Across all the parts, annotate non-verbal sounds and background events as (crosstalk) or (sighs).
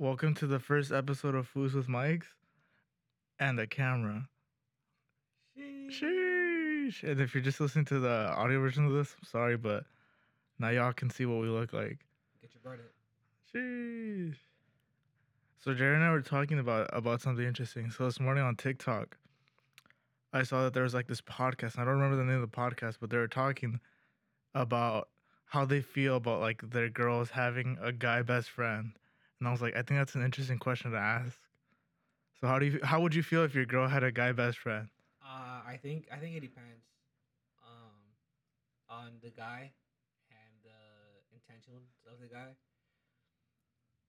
Welcome to the first episode of Foods with Mics and a camera. Sheesh. And if you're just listening to the audio version of this, I'm sorry, but now y'all can see what we look like. Get your burden. Sheesh. So Jerry and I were talking about about something interesting. So this morning on TikTok, I saw that there was like this podcast. I don't remember the name of the podcast, but they were talking about how they feel about like their girls having a guy best friend. And I was like, I think that's an interesting question to ask. So how do you how would you feel if your girl had a guy best friend? Uh, I think I think it depends, um, on the guy and the intentions of the guy.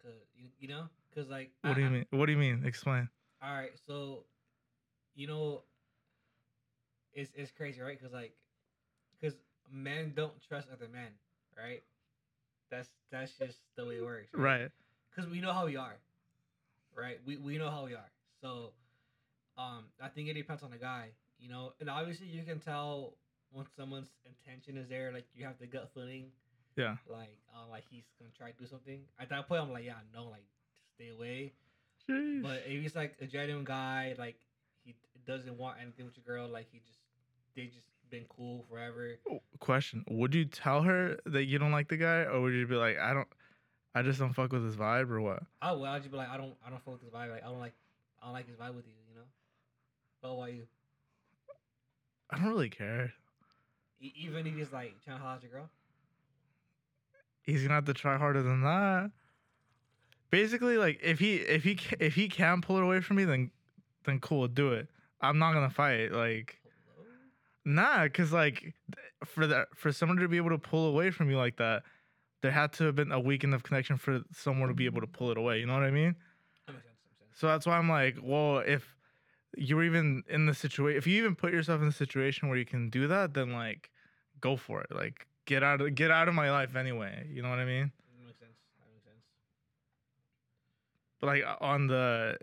Cause you, you know, cause like What I- do you mean? What do you mean? Explain. All right, so you know, it's it's crazy, right? Cause like, cause men don't trust other men, right? That's that's just the way it works, Right. Because we know how we are, right? We we know how we are. So, um, I think it depends on the guy, you know, and obviously you can tell when someone's intention is there. Like you have the gut feeling, Yeah. like uh, like he's gonna try to do something. At that point, I'm like, yeah, no, like stay away. Sheesh. But if he's like a genuine guy, like he doesn't want anything with your girl, like he just they just been cool forever. Oh, Question: Would you tell her that you don't like the guy, or would you be like, I don't, I just don't fuck with his vibe, or what? I would. I'd just be like, I don't, I don't fuck with his vibe. Like I don't like, I don't like his vibe with you. You know. But why you? I don't really care. E- even if he's like trying to holler at your girl. He's gonna have to try harder than that. Basically, like if he if he if he can pull it away from me, then then cool, do it. I'm not gonna fight. Like Hello? nah, cause like for that for someone to be able to pull away from you like that, there had to have been a weak enough connection for someone to be able to pull it away. You know what I mean? That makes sense. That makes sense. So that's why I'm like, well, if you're even in the situation, if you even put yourself in a situation where you can do that, then like, go for it. Like, get out of get out of my life anyway. You know what I mean? That makes sense. That makes sense. But like on the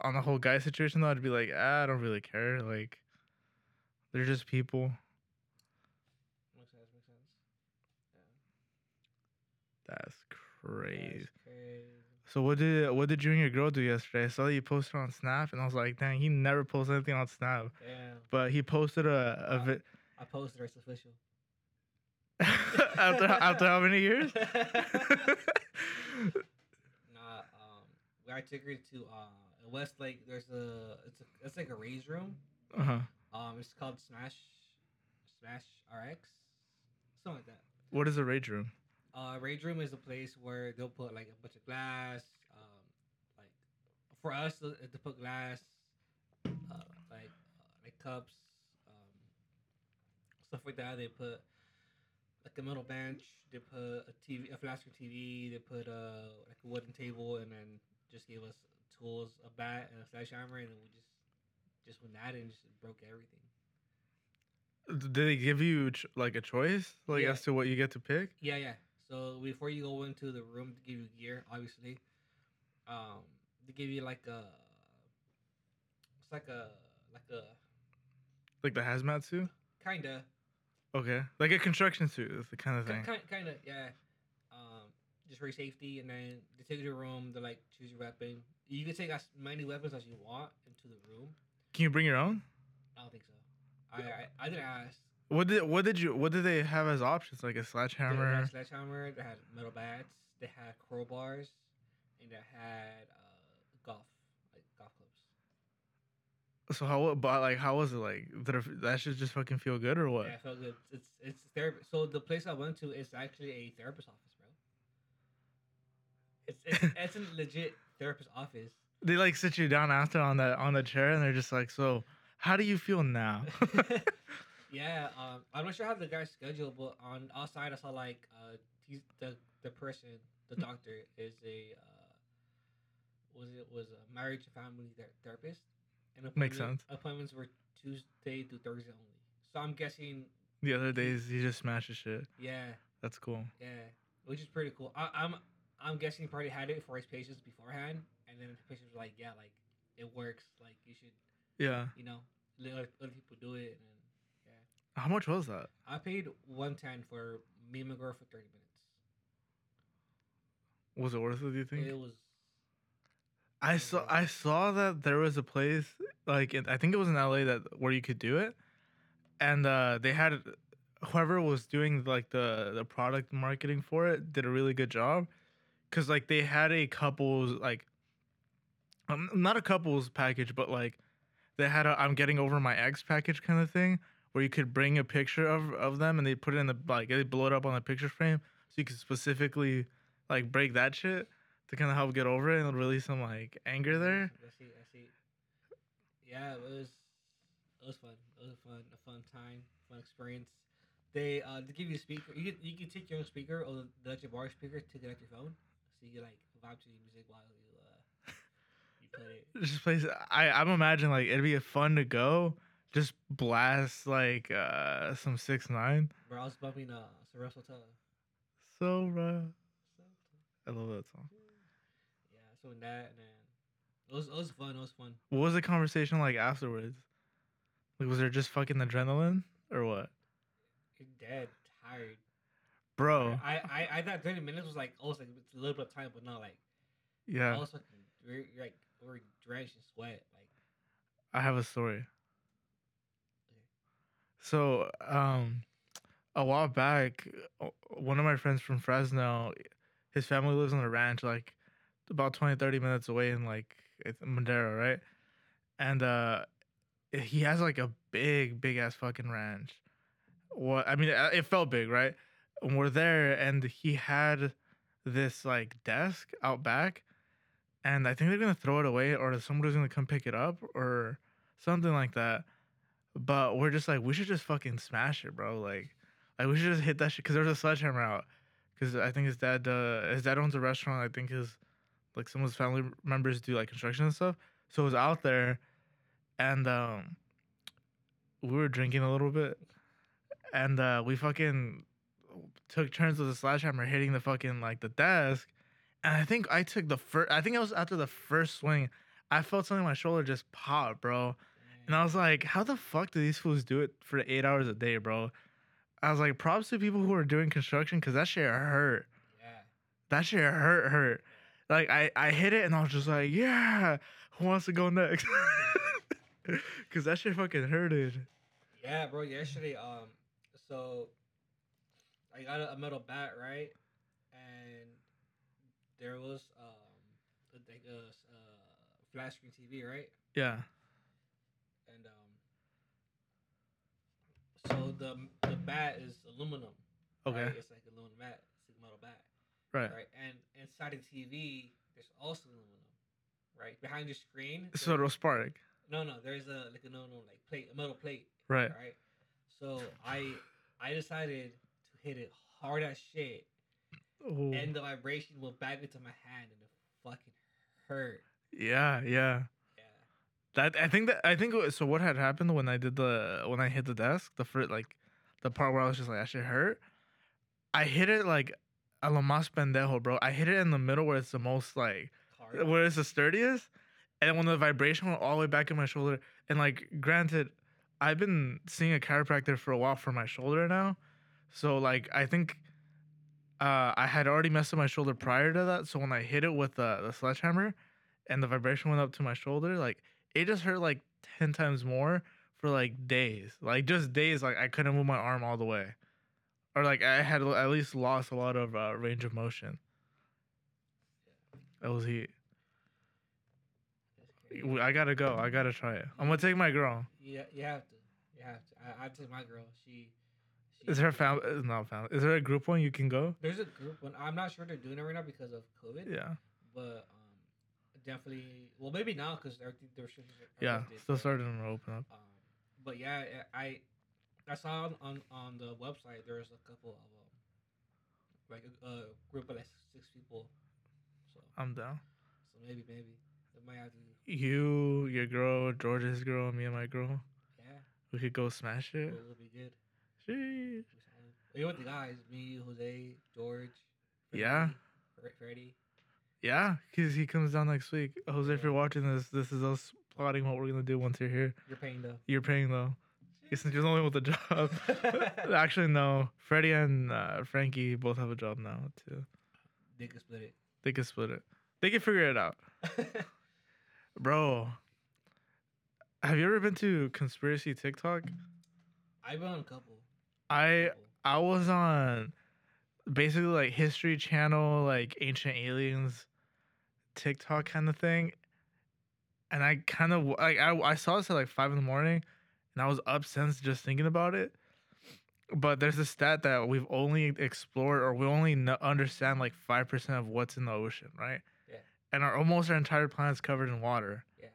on the whole guy situation though, I'd be like, ah, I don't really care. Like, they're just people. Makes sense. Makes sense. That's crazy. That's crazy. So what did what did you and your girl do yesterday? I saw that you posted on Snap, and I was like, dang, he never posts anything on Snap. Damn. But he posted a, a vi- I posted her. It's official. (laughs) after after how many years? (laughs) Nah, um, I took her to uh Westlake. There's a it's a it's like a rage room. uh huh. Um, it's called Smash, Smash RX, something like that. What is a rage room? Uh, rage room is a place where they'll put like a bunch of glass. Um, like for us to, to put glass, uh, like uh, like cups, um, stuff like that. They put like a metal bench. They put a TV, a screen TV. They put a like a wooden table, and then just gave us tools, a bat, and a sledgehammer, and then we just just went at it and just broke everything. Did they give you ch- like a choice, like Yeah. as to what you get to pick? Yeah, yeah. So before you go into the room to give you gear, obviously, um, they give you like a, it's like a like a Like the hazmat suit? kinda Okay, like a construction suit is the kind of thing. kind kinda yeah, um, just for your safety. And then they take you to the room to like choose your weapon. You can take as many weapons as you want into the room. Can you bring your own? I don't think so. I I, I didn't ask. What did what did you what did they have as options? Like a sledgehammer. They had sledgehammer. They had metal bats. They had crowbars, and they had uh, golf like golf clubs. So how but like how was it like? Did it, that should just fucking feel good or what? Yeah, it felt good. It's it's therapy. So the place I went to is actually a therapist office, bro. It's it's, it's a legit therapist office. They like sit you down after on that on the chair and they're just like, so how do you feel now? (laughs) (laughs) yeah, um, I'm not sure how the guy's schedule, but on outside I saw like uh, he's the the person, the doctor is a uh, was it was a marriage and family ther- therapist, and Makes sense. Appointments were Tuesday to Thursday only. So I'm guessing, the other days he just smashes shit. yeah, That's cool. Yeah, which is pretty cool. I, I'm I'm guessing he probably had it for his patients beforehand, and then the patients were like, "Yeah, like it works. Like you should, Yeah. you know, let other, people do it." And How much was that? I paid one ten for me and my girl for thirty minutes. Was it worth it? Do you think? It was I saw I saw that there was a place like in, I think it was in LA that where you could do it, and uh, they had whoever was doing like the the product marketing for it did a really good job, cause like they had a couples like, um, not a couples package, but like they had a I'm getting over my ex package kind of thing where you could bring a picture of of them and they put it in the like they blow it up on the picture frame so you could specifically like break that shit to kind of help get over it and release some like anger there. I see. I see. Yeah, it was. It was fun. It was a fun, a fun time, fun experience. They uh they give you a speaker. You can you can take your own speaker or the Dutch bar speaker to connect your phone, so you can like vibe to the music while you uh you play it. (laughs) Just place. I I'm imagining like it'd be fun to go. Just blast like uh some six nine. Bro, I was bumping uh Sorrel Hotel. So uh, I love that song. Yeah, so that and then it was it was fun. It was fun. What was the conversation like afterwards? Like was there just fucking adrenaline or what, You're dead, tired. bro? I, I I thought thirty minutes was like almost like it's a little bit of time, but not like Yeah, I was fucking we're like we're drenched in sweat. Like I have a story. So, um, a while back, one of my friends from Fresno, his family lives on a ranch like about 20, 30 minutes away in like Madera, right? And uh, he has like a big, big ass fucking ranch. What I mean, uh, it felt big, right? And we're there, and he had this like desk out back, and I think they're gonna throw it away, or somebody's gonna come pick it up, or something like that. But we're just like, we should just fucking smash it, bro. Like, like we should just hit that shit because there's a sledgehammer out. Because I think his dad, uh, his dad owns a restaurant. I think his, like, some of his family members do like construction and stuff. So it was out there, and um, we were drinking a little bit, and uh, we fucking took turns with the sledgehammer hitting the fucking like the desk, and I think I took the first. I think it was after the first swing. I felt something in my shoulder just pop, bro. And I was like, how the fuck do these fools do it for eight hours a day, bro? I was like, props to people who are doing construction because that shit hurt. yeah. That shit hurt, hurt. Like I, I hit it and I was just like, yeah, who wants to go next? (laughs) Cause that shit fucking hurted. Yeah, bro. Yesterday, um, so I got a, a metal bat, right? And there was um, like a uh, flat screen TV, right? Yeah. And um, so the the bat is aluminum. Okay. Right? It's like aluminum bat. It's a metal bat. Right. Right. And inside the TV, there's also aluminum. Right behind your screen. So it'll spark. no, no, there's a like a no, no, like plate, a metal plate. Right. Right. So I I decided to hit it hard as shit, Ooh. and the vibration went back into my hand, and it fucking hurt. yeah, yeah. That I think that I think it was- so. What had happened when I did the when I hit the desk, the first like the part where I was just like that shit hurt. I hit it like a lo más pendejo, bro. I hit it in the middle where it's the most like Hard. where it's the sturdiest, and when the vibration went all the way back in my shoulder, and like granted, I've been seeing a chiropractor for a while for my shoulder now, so like I think uh, I had already messed up my shoulder prior to that. So when I hit it with the the sledgehammer, and the vibration went up to my shoulder, like it just hurt like ten times more for like days, like just days. Like I couldn't move my arm all the way, or like I had at least lost a lot of uh, range of motion. That was heat. That's crazy. W- I gotta go. I gotta try it. I'm gonna take my girl. Yeah, you have to. You have to. I, I take my girl. She. she Is there a family? Not family. Is there a group one you can go? There's a group one. I'm not sure they're doing it right now because of COVID. Yeah. But definitely. Well, maybe now because everything the restrictions are. Yeah. lifted, Still starting to open up. Um, but yeah, I I saw on, on on the website there's a couple of um, like a, a group of like six people. So I'm down. so maybe maybe it might have to. You, your girl, George's girl, me and my girl. Yeah, We could go smash it. it'll be good. Sheesh. You with the guys, me, Jose, George. Yeah. Freddie. Yeah, cause he comes down next week. Jose, if you're watching this, this is us plotting what we're gonna do once you're here. You're paying though. You're paying though. Since you're the only one with a job. (laughs) Actually, no. Freddie and uh, Frankie both have a job now too. they can split it. They can split it. They can figure it out. (laughs) bro. Have you ever been to conspiracy TikTok? I've been on a couple. I. I was on basically like History Channel, like ancient aliens TikTok kind of thing, and I kind of like I I saw this at like five in the morning, and I was up since just thinking about it. But there's a stat that we've only explored or we only understand like five percent of what's in the ocean, right? Yeah. And our almost our entire planet's covered in water. Yeah.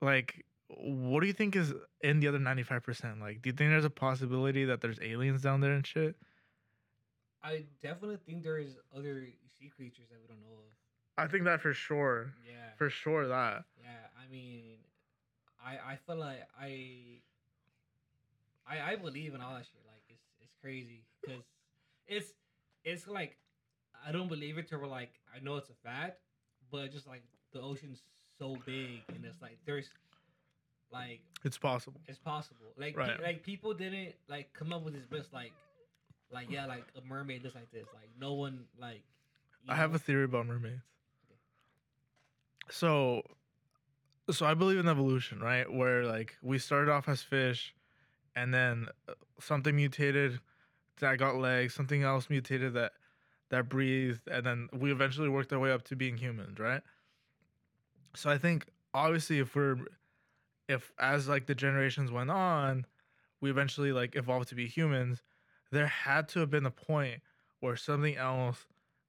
Like, what do you think is in the other ninety five percent? Like, do you think there's a possibility that there's aliens down there and shit? I definitely think there is other sea creatures that we don't know of. I think that for sure. Yeah. For sure that. Yeah, I mean, I I feel like I I I believe in all that shit. Like it's it's crazy because it's it's like I don't believe it till we're like I know it's a fact, but just like the ocean's so big and it's like there's like It's possible. it's possible. Like pe- like people didn't like come up with this list like like yeah like a mermaid looks like this. Like no one like. I have a theory about mermaids. So, so I believe in evolution, right? Where like we started off as fish, and then uh, something mutated that got legs, something else mutated that that breathed, and then we eventually worked our way up to being humans, right? So I think obviously if we're if as like the generations went on, we eventually like evolved to be humans, there had to have been a point where something else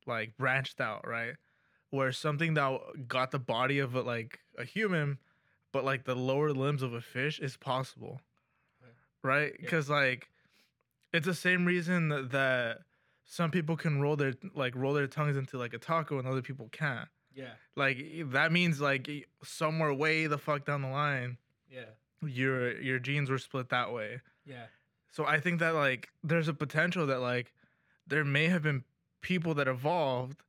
like branched out, right? Where something that got the body of a, like a human, but like the lower limbs of a fish is possible, Right. right? Yeah. Because like it's the same reason that, that some people can roll their like roll their tongues into like a taco and other people can't. Yeah, Like that means like somewhere way the fuck down the line, yeah, your your genes were split that way. yeah, So I think that like there's a potential that like there may have been people that evolved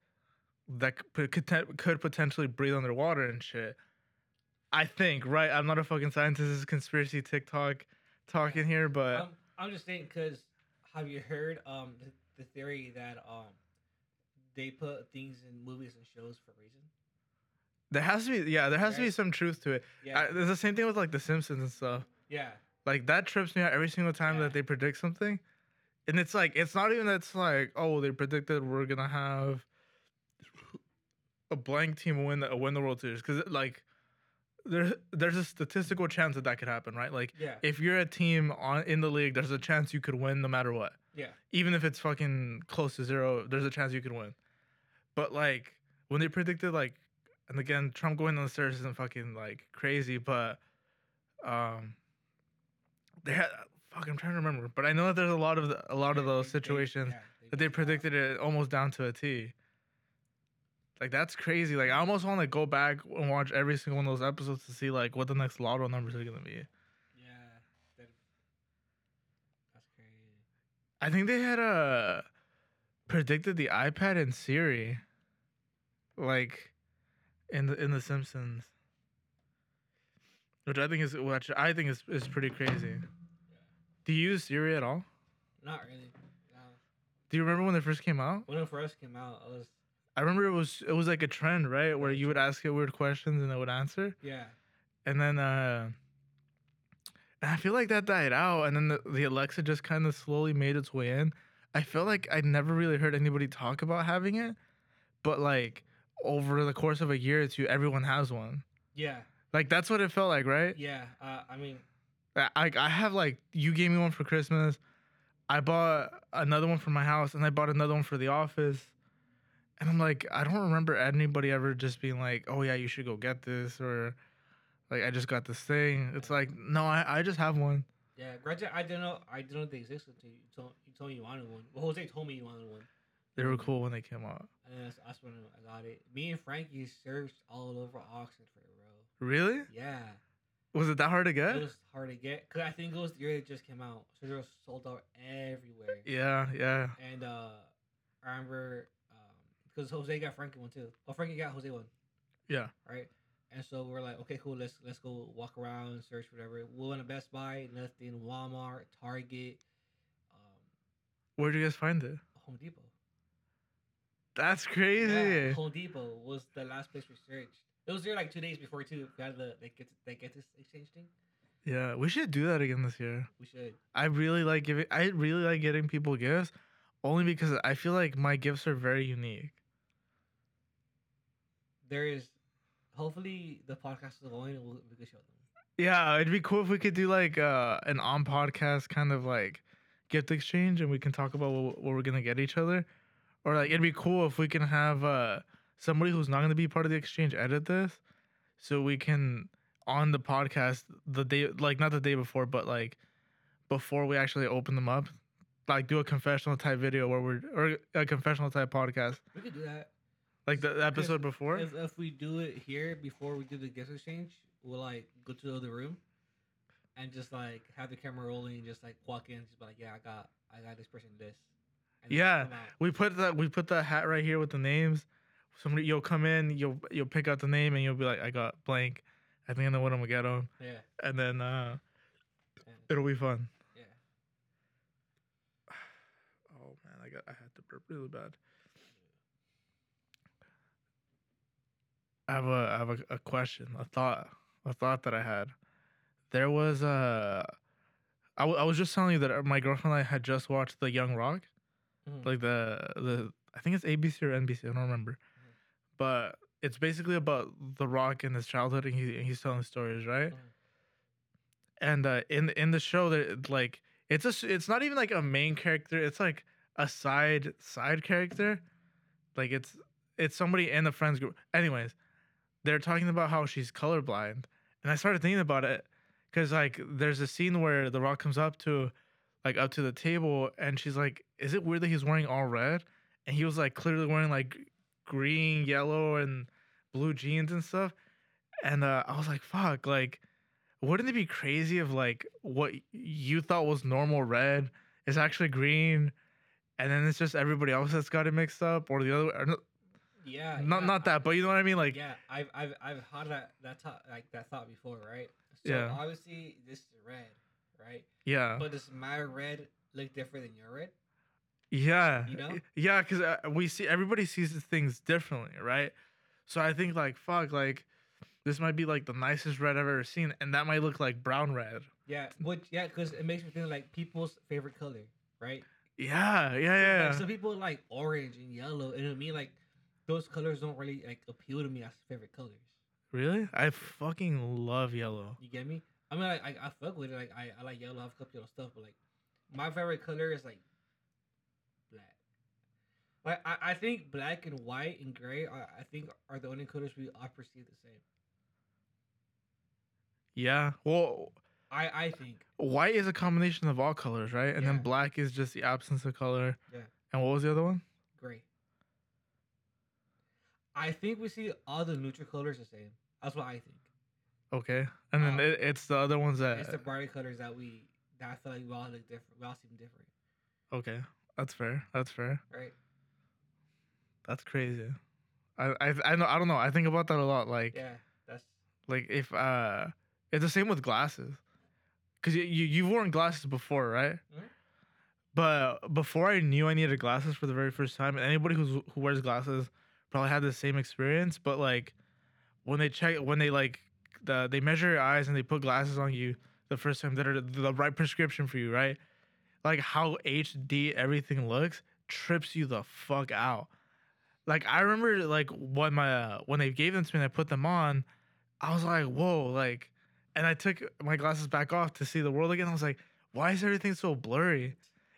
that could could, potentially breathe underwater and shit. I think, right? I'm not a fucking scientist. This is conspiracy TikTok talking here, but I'm, I'm just saying because have you heard um the, the theory that um they put things in movies and shows for a reason? there has to be, yeah, there has to be some truth to it. Yeah, I, there's the same thing with like The Simpsons and stuff. yeah, Like that trips me out every single time Yeah. that they predict something. And it's like it's not even that's like, oh, they predicted we're gonna have a blank team win the win the World Series. Cause like there's there's a statistical chance that that could happen, right? Like yeah, if you're a team on in the league, there's a chance you could win no matter what. yeah, Even if it's fucking close to zero, there's a chance you could win. But like when they predicted like and again, Trump going on the stairs isn't fucking like crazy, but um they had fuck I'm trying to remember. But I know that there's a lot of the, a lot of those they- they- situations yeah, that they that. predicted it almost down to a T. Like that's crazy. Like I almost want to go back and watch every single one of those episodes to see like what the next lotto numbers are gonna be. Yeah, that, that's crazy. I think they had uh predicted the iPad and Siri, like in the in the Simpsons, which I think is which I think is is pretty crazy. Do you use Siri at all? Not really. No. Do you remember when they first came out? When it first came out, I was I remember it was it was like a trend, right? Where you would ask it weird questions and it would answer. yeah, And then uh and I feel like that died out and then the, the Alexa just kind of slowly made its way in. I feel like I never really heard anybody talk about having it, but like over the course of a year or two everyone has one. yeah, Like that's what it felt like, right? yeah. Uh, I mean, I I I have like you gave me one for Christmas. I bought another one for my house and I bought another one for the office. And I'm like, I don't remember anybody ever just being like, "Oh yeah, you should go get this," or like, "I just got this thing." It's like, no, I, I just have one. yeah. Granted, I didn't know I didn't know they existed until you told you told me you wanted one. Well, Jose told me you wanted one. They were cool when they came out. And that's, that's when I got it. Me and Frankie searched all over Oxnard for it, bro. Really? Yeah. Was it that hard to get? It was hard to get because I think it was the year it just came out, so it was sold out everywhere. Yeah, yeah. And uh, I remember because Jose got Frankie one too. Oh, Frankie got Jose one. Yeah. Right. And so we're like, okay, cool. Let's let's go walk around, search whatever. We went to Best Buy, nothing. Walmart, Target, um, Where'd you guys find it? Home Depot. That's crazy. Yeah, Home Depot was the last place we searched. It was there like two days before too. We had the they get they get this exchange thing. Yeah, we should do that again this year. We should. I really like giving. I really like getting people gifts, only because I feel like my gifts are very unique. There is, hopefully the podcast is going and we'll, we show them. Yeah, it'd be cool if we could do like uh, an on podcast kind of like gift exchange, and we can talk about what, what we're gonna get each other, or like it'd be cool if we can have uh, somebody who's not gonna be part of the exchange edit this, so we can on the podcast the day like not the day before, but like before we actually open them up, like do a confessional type video where we're or a confessional type podcast, We could do that. Like the the episode before. If, if we do it here before we do the gift exchange, we'll like go to the other room and just like have the camera rolling and just like walk in, just be like, yeah, I got I got this person this. And Yeah. We put that we put that hat right here with the names. Somebody you'll come in, you'll you'll pick out the name and you'll be like, I got blank. I think I know what I'm gonna get on. Yeah. And then uh And, it'll be fun. yeah. (sighs) Oh man, I got I had to burp really bad. I have a I have a, a question, a thought, a thought that I had. There was uh I, w- I was just telling you that uh, my girlfriend and I had just watched The Young Rock. Mhm. like the the I think it's ABC or NBC. I don't remember, but it's basically about The Rock and his childhood, and he and he's telling stories, right? Mhm. And uh, in in the show, that like it's a it's not even like a main character. It's like a side side character, like it's it's somebody in the friends group. Anyways, they're talking about how she's colorblind, and I started thinking about it because like there's a scene where The Rock comes up to like up to the table, and she's like, "Is it weird that he's wearing all red?" And he was like clearly wearing like green, yellow, and blue jeans and stuff. And uh, I was like, "Fuck!" Like, wouldn't it be crazy if like what you thought was normal red is actually green, and then it's just everybody else that's got it mixed up, or the other? Yeah. not yeah, not that, but you know what I mean? Like, yeah, I've I've I've had that that thought like that thought before, right? So Yeah. obviously this is red, right? yeah, But does my red look different than your red? yeah, You know? yeah, because uh, we see everybody sees things differently, right? So I think like fuck, like this might be like the nicest red I've ever seen, and that might look like brown red. Yeah, which yeah, because it makes me think like people's favorite color, right? Yeah, yeah, yeah. Like some people like orange and yellow, and to me like those colors don't really like appeal to me as favorite colors. really? I fucking love yellow. You get me? I mean, like, I I fuck with it. Like I, I like yellow. I have a couple yellow stuff, but like my favorite color is like black. Like I, I think black and white and gray are, I think are the only colors we all perceive the same. Yeah. Well, I I think white is a combination of all colors, right? And then black is just the absence of color. Yeah. And what was the other one? I think we see all the neutral colors the same. That's what I think. Okay. And then Um, it, it's the other ones that. It's the brighter colors that we that I feel like we all look different. We all seem different, Okay. That's fair. That's fair. right? That's crazy. I I I know I don't know. I think about that a lot. Like Yeah, that's like if uh, it's the same with glasses, cause you, you you've worn glasses before, right? Mhm. But before I knew I needed glasses for the very first time, and anybody who's who wears glasses probably had the same experience. But like when they check when they like the they measure your eyes and they put glasses on you the first time that are the right prescription for you, right? Like how HD everything looks trips you the fuck out. Like I remember like when my uh, when they gave them to me and I put them on, I was like, whoa, like and I took my glasses back off to see the world again. I was like, why is everything so blurry?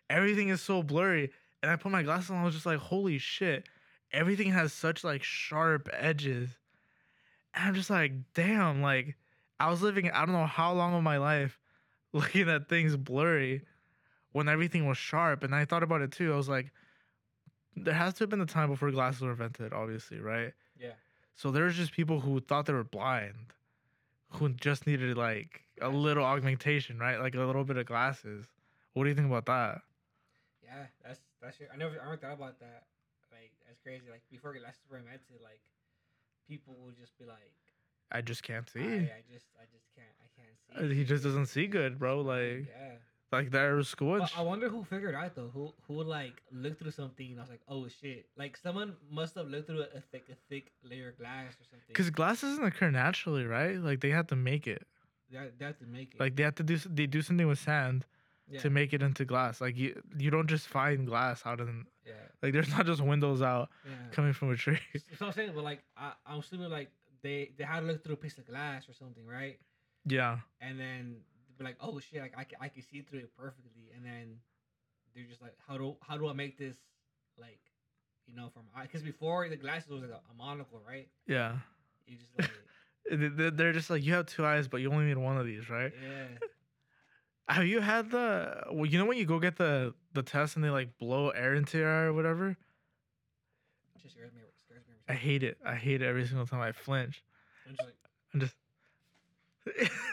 Everything is so blurry. And I put my glasses on, I was just like, holy shit. Everything has such like sharp edges. And I'm just like, damn, like I was living I don't know how long of my life (laughs) looking at things blurry when everything was sharp. And I thought about it too. I was like, there has to have been a time before glasses were invented, obviously, right? yeah. So there's just people who thought they were blind, who just needed like a little augmentation, right? Like a little bit of glasses. What do you think about that? Yeah, that's that's. I never I never thought about that. Crazy. Like before glasses were invented, like people would just be like, I just can't see. I just I just can't I can't Uh, see. He just doesn't see good, bro. Like, yeah, like their school. But I wonder who figured out though. Who who like looked through something and I was like, oh shit! Like someone must have looked through a thick a thick layer of glass or something. Because glass doesn't occur naturally, right? Like they have to make it. they, ha- they have to make it. Like they have to do they do something with sand yeah, to make it into glass. Like you you don't just find glass out in yeah, like there's not just windows out yeah. coming from a tree. So I'm saying, but like I, I'm assuming like they they had to look through a piece of glass or something, right? yeah. And then be like, oh shit, like I can, I can see through it perfectly. And then they're just like, how do how do I make this like, you know, from because before the glasses was like a, a monocle, right? Yeah. You just like, (laughs) They- they- They're just like you have two eyes, but you only need one of these, right? yeah, Have you had the? Well, you know when you go get the the test and they like blow air into your eye or whatever. just scares me. Scares me. I hate it. I hate it every single time I flinch. I'm just like, I'm just.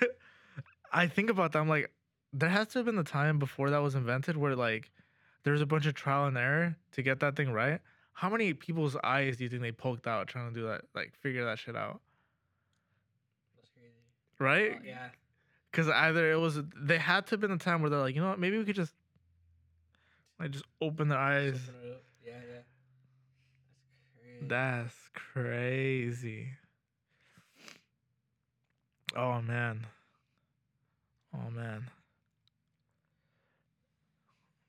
(laughs) I think about that. I'm like, there has to have been the time before that was invented where like there's a bunch of trial and error to get that thing right. How many people's eyes do you think they poked out trying to do that, like figure that shit out? that's crazy. Right? Uh, yeah, Because either it was they had to have been a time where they're like, you know what, maybe we could just like just open their eyes. open yeah, yeah. That's crazy. That's crazy. Oh man. Oh man.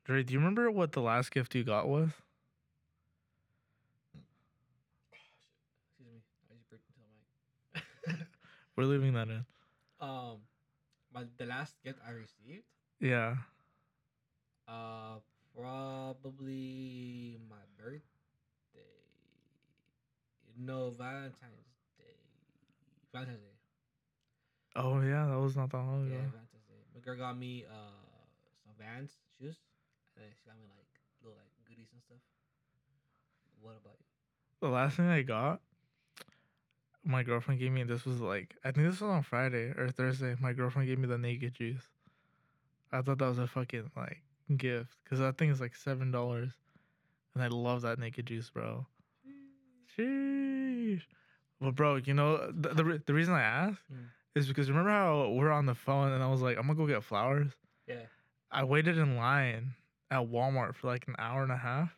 Dre, do you remember what the last gift you got was? Excuse me. I just into the mic. (laughs) We're leaving that in. um, my the last gift I received, Yeah. uh, probably my birthday. No, Valentine's Day. Valentine's Day. Oh yeah, that was not that long Yeah, ago. Valentine's Day. My girl got me uh some Vans shoes, and then she got me like little like goodies and stuff. What about you? The last thing I got, my girlfriend gave me. This was like I think this was on Friday or Thursday. My girlfriend gave me the naked juice. I thought that was a fucking like gift because that thing is like seven dollars, and I love that naked juice, bro. Sheesh. Well, bro, you know the the, re- the reason I asked Mm. is because remember how we're on the phone and I was like, I'm gonna go get flowers. Yeah. I waited in line at Walmart for like an hour and a half,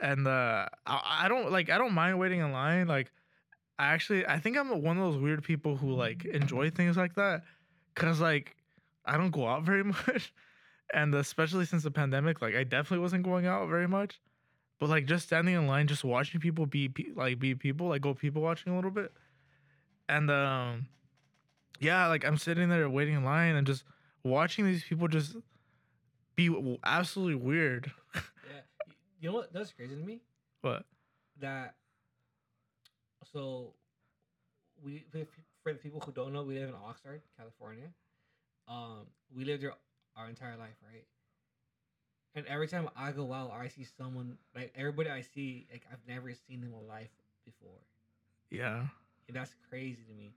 and uh, I, I don't like I don't mind waiting in line. Like, I actually I think I'm one of those weird people who like enjoy things like that, cause like I don't go out very (laughs) much, and especially since the pandemic, like I definitely wasn't going out very much. But like just standing in line, just watching people be pe- like be people, like go people watching a little bit, and um, yeah, like I'm sitting there waiting in line and just watching these people just be absolutely weird. (laughs) Yeah. You know what? That's crazy to me. What? that so we for for the people who don't know, we live in Oxnard, California. Um, we lived there our entire life, right? And every time I go out, I see someone like everybody I see, like I've never seen them alive before, Yeah. and that's crazy to me.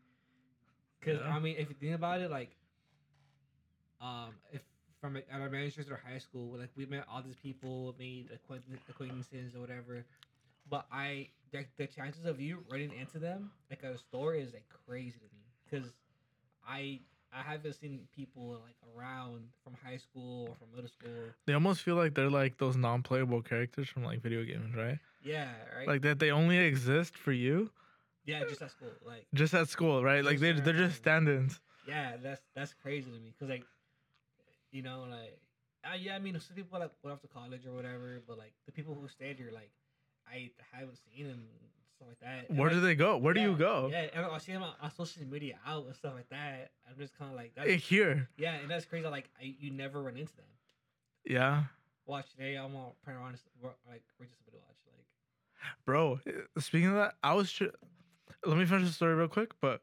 Because Yeah. I mean, if you think about it, like, um, if from at our Manchester high school, like we met all these people, made acquaint- acquaintances or whatever, but I the, the chances of you running into them like at a store is like crazy to me because I I haven't seen people like around from high school or from middle school. They almost feel like they're like those non-playable characters from like video games, right? Yeah, right. Like that they only exist for you yeah, just at school. Like just at school, right? Like they they're just stand-ins. yeah, that's that's crazy to me because like you know like uh, yeah, I mean some people like went off to college or whatever, but like the people who stayed here like I haven't seen them stuff like that. And, Where like, do they go? Where do you go? Yeah, and I see them on, on social media out and stuff like that. I'm just kind of like Eh, that's Here. yeah, and that's crazy. Like I, you never run into them. Yeah. Watch today, I'm on print on like we're just somebody to watch like Bro, eh, speaking of that, I was tr- let me finish the story real quick, but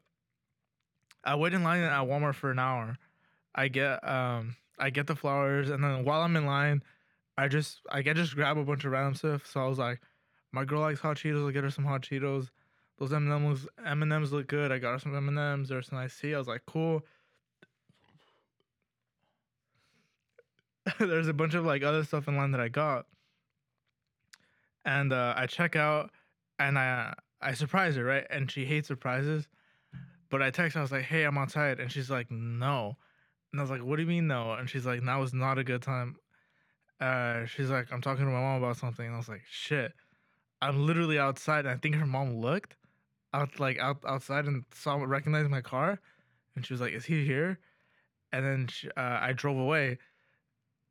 I wait in line at Walmart for an hour. I get um I get the flowers and then while I'm in line, I just I get just grab a bunch of random stuff. So I was like, my girl likes hot Cheetos, I get her some hot Cheetos. Those M&Ms M&Ms look good. I got her some M&Ms. There's some nice tea. I was like, cool. (laughs) There's a bunch of like other stuff in line that I got. And uh, I check out and I I surprise her, right? And she hates surprises. But I text her, I was like, hey, I'm outside. And she's like, no. And I was like, "What do you mean no?" And she's like, "Now is not a good time." Uh, she's like, "I'm talking to my mom about something." And I was like, "Shit." I'm literally outside, and I think her mom looked out like out outside and saw recognized my car, and she was like, "Is he here?" And then she, uh, I drove away,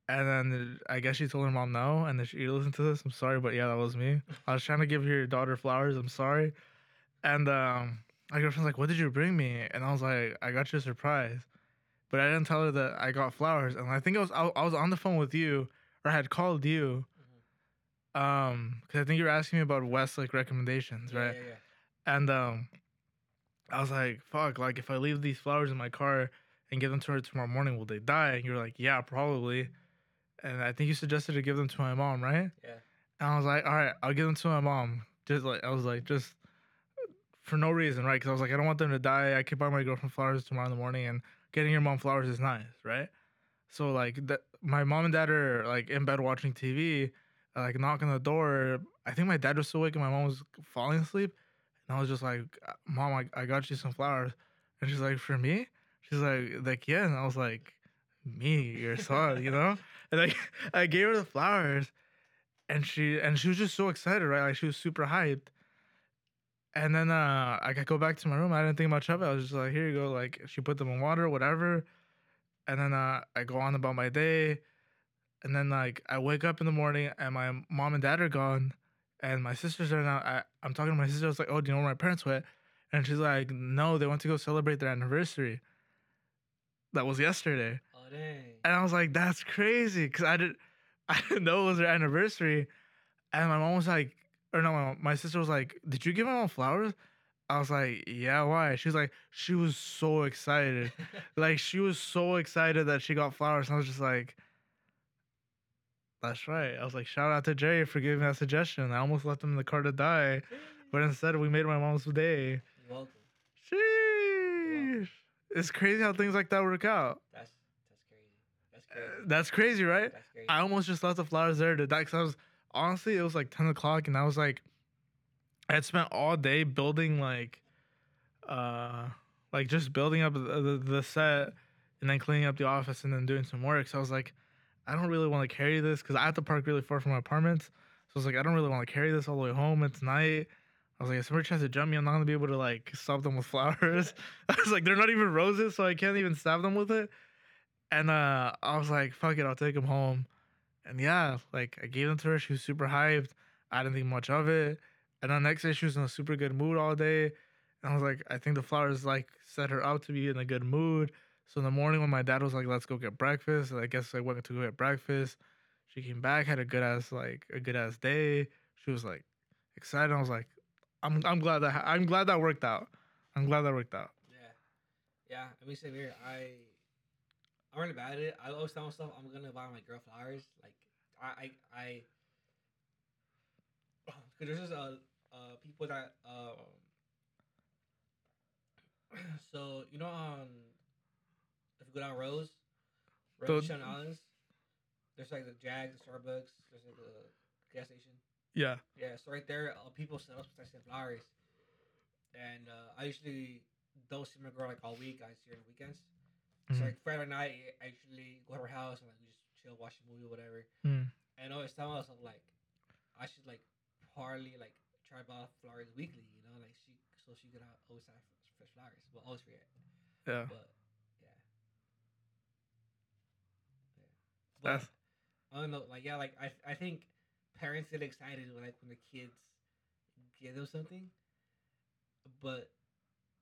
and then I guess she told her mom no, and then she listened to this. I'm sorry, but yeah, that was me. I was trying to give your daughter flowers. I'm sorry, and um, my girlfriend's like, "What did you bring me?" And I was like, "I got you a surprise," but I didn't tell her that I got flowers. And I think I was I, I was on the phone with you, or I had called you, um, because I think you were asking me about Westlake recommendations, right? Yeah, yeah. And um, I was like, "Fuck! Like, if I leave these flowers in my car and give them to her tomorrow morning, will they die?" And you were like, "Yeah, probably." And I think you suggested to give them to my mom, right? Yeah. And I was like, "All right, I'll give them to my mom." Just like I was like, just for no reason, right? Because I was like, I don't want them to die. I could buy my girlfriend flowers tomorrow in the morning, and getting your mom flowers is nice, right? So like, that my mom and dad are like in bed watching TV, like knock on the door. I think my dad was still awake and my mom was falling asleep. And I was just like, Mom, I, I got you some flowers. And she's like, For me? She's like, like, yeah. And I was like, Me, your son, you know? And like (laughs) I gave her the flowers and she and she was just so excited, right? Like she was super hyped. And then uh I could go back to my room. I didn't think much of it. I was just like, here you go. Like she put them in water, whatever. And then uh I go on about my day. And then like I wake up in the morning and my mom and dad are gone. And my sisters are now I, I'm talking to my sister, I was like, Oh, do you know where my parents went? And she's like, No, they went to go celebrate their anniversary. That was yesterday. Oh. And I was like, that's crazy. Cause I didn't (laughs) I didn't know it was their anniversary. And my mom was like, or no, my, my sister was like, Did you give my mom flowers? I was like, Yeah, why? She was like, she was so excited. (laughs) like she was so excited that she got flowers. And I was just like, That's right. I was like, shout out to Jerry for giving that suggestion. I almost left him in the car to die. But instead we made my mom's day. You're welcome. Sheesh. It's crazy how things like that work out. That's that's crazy. That's Uh, crazy. That's crazy, right? That's crazy. I almost just left the flowers there to die because I was honestly it was like ten o'clock and I was like I had spent all day building like uh like just building up the, the, the set and then cleaning up the office and then doing some work. So I was like, I don't really want to carry this because I have to park really far from my apartment. So I was like, I don't really want to carry this all the way home. It's night. I was like, if somebody tries to jump me, I'm not gonna be able to like stop them with flowers. (laughs) I was like, they're not even roses, so I can't even stab them with it. And uh, I was like, fuck it, I'll take them home. And yeah, like I gave them to her. She was super hyped. I didn't think much of it. And the next day, she was in a super good mood all day. And I was like, I think the flowers like set her up to be in a good mood. So in the morning, when my dad was like, let's go get breakfast, I guess I went to go get breakfast. She came back, had a good ass like a good ass day. She was like excited. I was like, I'm I'm glad that I'm glad that worked out. I'm glad that worked out. Yeah. Yeah. Let me say here, I I'm really bad at it. I always tell myself I'm gonna buy my girl flowers. Like I I I (clears throat) because there's just uh uh people that um (clears throat) so you know um if you go down Rose, Rose The- Islands, there's like the Jag, the Starbucks, there's like the gas station. Yeah. Yeah, so right there, uh, people set up special flowers, and uh, I usually don't see my girl like all week. I see her on the weekends. So Mhm. like Friday night, I usually go to her house and like we just chill, watch a movie, or whatever. Mm. And I always tell myself like, I should like partly like try buy flowers weekly, you know, like she so she could have, always have fresh flowers, but always forget. Yeah. But yeah, yeah. But I don't know, like yeah, like I I think parents get excited when like when the kids give them something, but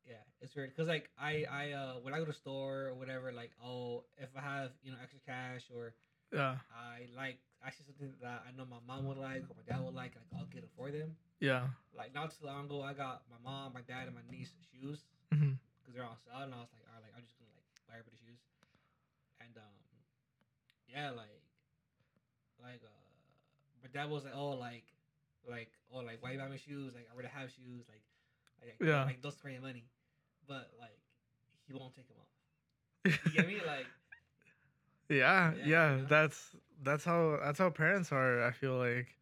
yeah, it's weird because like I I uh when I go to store or whatever, like oh if I have you know extra cash or yeah. I like actually something that I know my mom would like or my dad would like, like I'll get it for them. Yeah. Like not too long ago, I got my mom, my dad, and my niece shoes because they're on sale, and I was like, all right, like I'm just gonna like buy everybody shoes, and um, yeah, like, like uh, my dad was like, oh, like, like, oh, like, why you buy me shoes? Like, I already have shoes, like, like, Yeah. like, don't spend your money, but like, he won't take them off. (laughs) You get me? Like, yeah, Yeah, yeah, yeah. That's that's how that's how parents are. I feel like,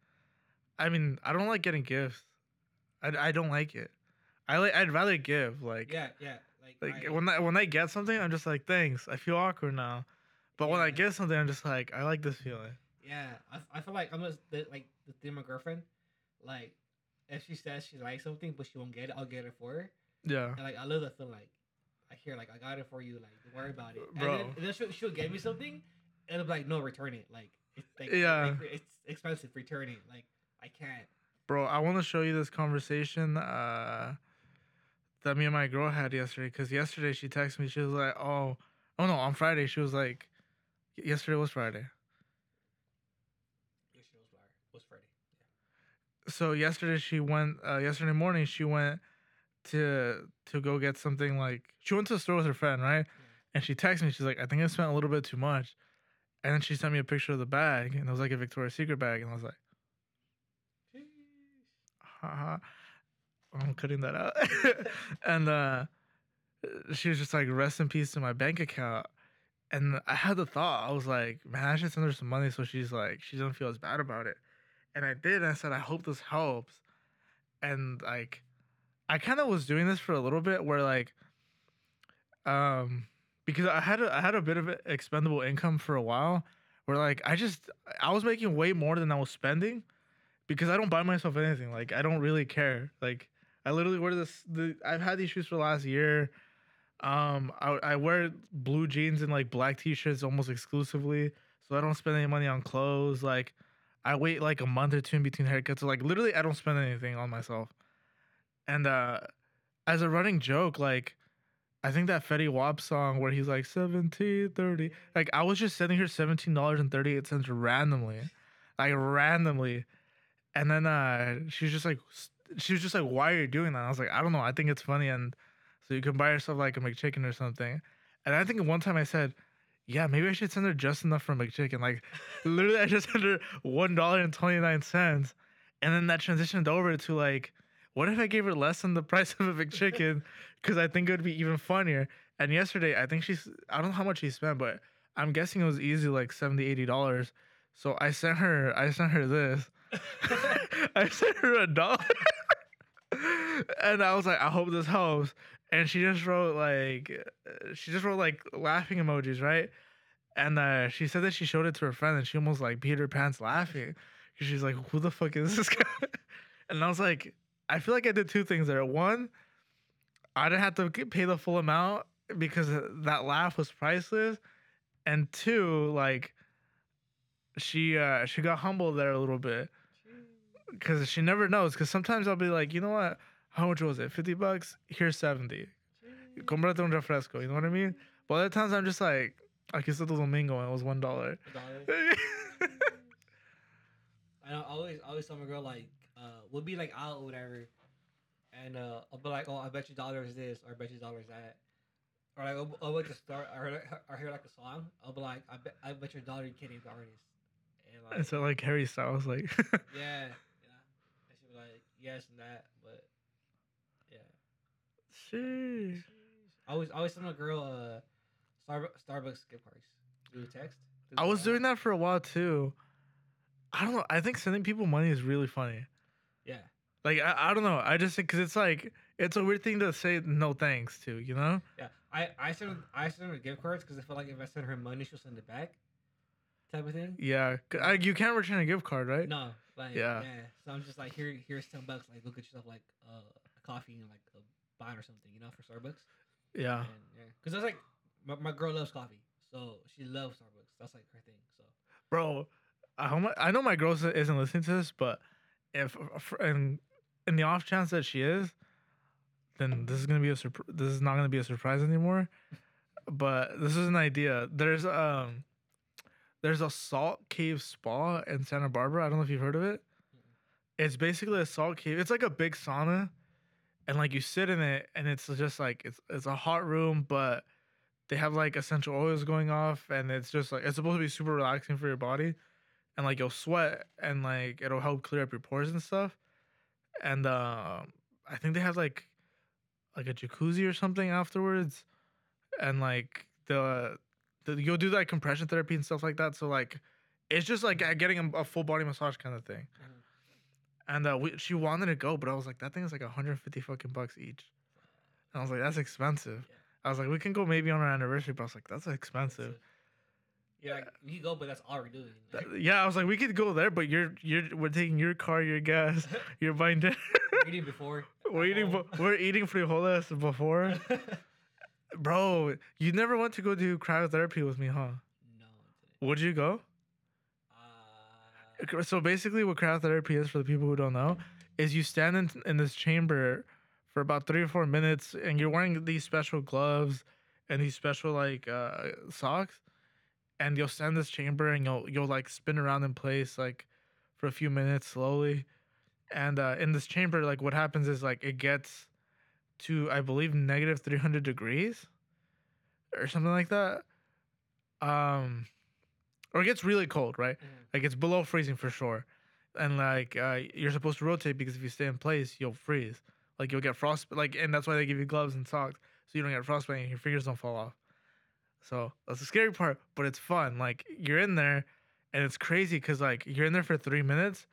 I mean, I don't like getting gifts. I, I don't like it. I like I'd rather give like yeah, yeah, Like I- when I when I get something, I'm just like thanks. I feel awkward now, but when I get something, I'm just like I like this feeling. Yeah, I, I feel like I'm just the, like the thing my girlfriend. Like, if she says she likes something but she won't get it, I'll get it for her. Yeah, And like I love that feeling. Like, I hear like I got it for you. Like, don't worry about it. Bro. And then, and then she'll, she'll get me something, and I'm like, no, return it. Like, it's like, Yeah. like, it's expensive. Return it. Like, I can't. bro. I want to show you this conversation uh, that me and my girl had yesterday. Cause yesterday she texted me. She was like, "Oh, oh no, on Friday she was like, yesterday was Friday." Yesterday was Friday. Was Friday. so yesterday she went uh, yesterday morning she went to to go get something like she went to the store with her friend right and she texted me she's like i think i spent a little bit too much and then she sent me a picture of the bag and it was like a victoria's secret bag and i was like haha i'm cutting that out (laughs) (laughs) and uh she was just like rest in peace to my bank account and i had the thought i was like man i should send her some money so she's like she doesn't feel as bad about it. And i did and i said i hope this helps. And like i kind of was doing this for a little bit where like um because i had a, i had a bit of expendable income for a while where like i just i was making way more than i was spending because i don't buy myself anything like i don't really care like i literally wear this the, i've had these shoes for the last year um I, I wear blue jeans and like black t-shirts almost exclusively so i don't spend any money on clothes like i wait like a month or two in between haircuts so like literally i don't spend anything on myself. And uh as a running joke like i think that fetty wap song where he's like 17 30 like i was just sending her $17.38 randomly like randomly. And then uh she was just like she was just like why are you doing that? I was like i don't know i think it's funny and so you can buy yourself like a mcchicken or something. And i think one time i said yeah maybe i should send her just enough for a mcchicken. Like literally (laughs) i just sent her one dollar and 29 cents. And then that transitioned over to like what if i gave her less than the price of a mcchicken? (laughs) Because i think it would be even funnier. And yesterday i think she's i don't know how much she spent but i'm guessing it was easy like 70 80 dollars. So i sent her i sent her this. (laughs) I sent her a dollar. and I was like, I hope this helps. And she just wrote like, uh, she just wrote like laughing emojis, right? And uh, she said that she showed it to her friend, and she almost like peed her pants laughing, because she's like, "Who the fuck is this (laughs) guy?" and I was like, I feel like I did two things there. One, I didn't have to pay the full amount because that laugh was priceless, and two, like, she uh, she got humbled there a little bit because she never knows. Because sometimes I'll be like, you know what? How much was it? Fifty bucks. Here's seventy. Comprate un refresco. You know what I mean? But other times I'm just like, aquí está tu domingo, and it was one dollar. A dollar. (laughs) I always always tell my girl like uh we'll be like out or whatever, and uh I'll be like, oh, I bet you dollar is this, or I bet you dollar is that, or like I'll, I'll like to start or, or hear like a song. I'll be like, I bet I bet you a dollar you can't the artist, and like and so like Harry Styles, like, (laughs) yeah, yeah, and she be like yes and that. Sheesh. I always I always send my girl uh Starbucks Starbucks gift cards through text. through I was doing that for a while too. I don't know. I think sending people money is really funny. Yeah. Like I, I don't know. I just think because it's like it's a weird thing to say no thanks to, you know? Yeah, I I send her, I send her gift cards because I feel like if I send her money, she'll send it back, type of thing. Yeah. I, you can't return a gift card, right? No, like Yeah. yeah. So I'm just like, here, here's ten bucks. Like, go get yourself like uh, a coffee and like a bun or something, you know, for Starbucks. Yeah. And yeah, because that's like my, my girl loves coffee, so she loves Starbucks. That's like her thing. So bro. I, I know my girl isn't listening to this, but if if- and in the off chance that she is, then this is gonna be a surprise. This is not gonna be a surprise anymore. But this is an idea. There's um, there's a salt cave spa in Santa Barbara. I don't know if you've heard of it. It's basically a salt cave. It's like a big sauna, and like you sit in it, and it's just like it's it's a hot room, but they have like essential oils going off, and it's just like it's supposed to be super relaxing for your body, and like you'll sweat, and like it'll help clear up your pores and stuff. And uh, I think they have like like a jacuzzi or something afterwards, and like the, the you'll do like compression therapy and stuff like that. So like it's just like getting a, a full body massage kind of thing. Mhm. And uh, we, she wanted to go, but I was like, that thing is like 150 fucking bucks each. And I was like, that's expensive. Yeah. I was like, we can go maybe on our anniversary, but I was like, that's expensive. Yeah, like, you go, but that's all we're doing. That- yeah, I was like, we could go there, but you're you're we're taking your car, your gas, (laughs) you're buying dinner. we're eating before. (laughs) we're eating bu- we're eating frijoles before. (laughs) Bro, you never went to go do cryotherapy with me, huh? no. Would you go? So basically, what cryotherapy is for the people who don't know is you stand in, in this chamber for about three or four minutes, and you're wearing these special gloves and these special like uh, socks, and you'll stand in this chamber and you'll you'll like spin around in place like for a few minutes slowly, and uh, in this chamber, like what happens is like it gets to I believe negative three hundred degrees or something like that, um, or it gets really cold, right? mhm. Like it's below freezing for sure. And like uh, you're supposed to rotate because if you stay in place, you'll freeze. Like you'll get frost. Like and that's why they give you gloves and socks so you don't get frostbite and your fingers don't fall off. So that's the scary part, but it's fun. Like you're in there, and it's crazy because like you're in there for three minutes,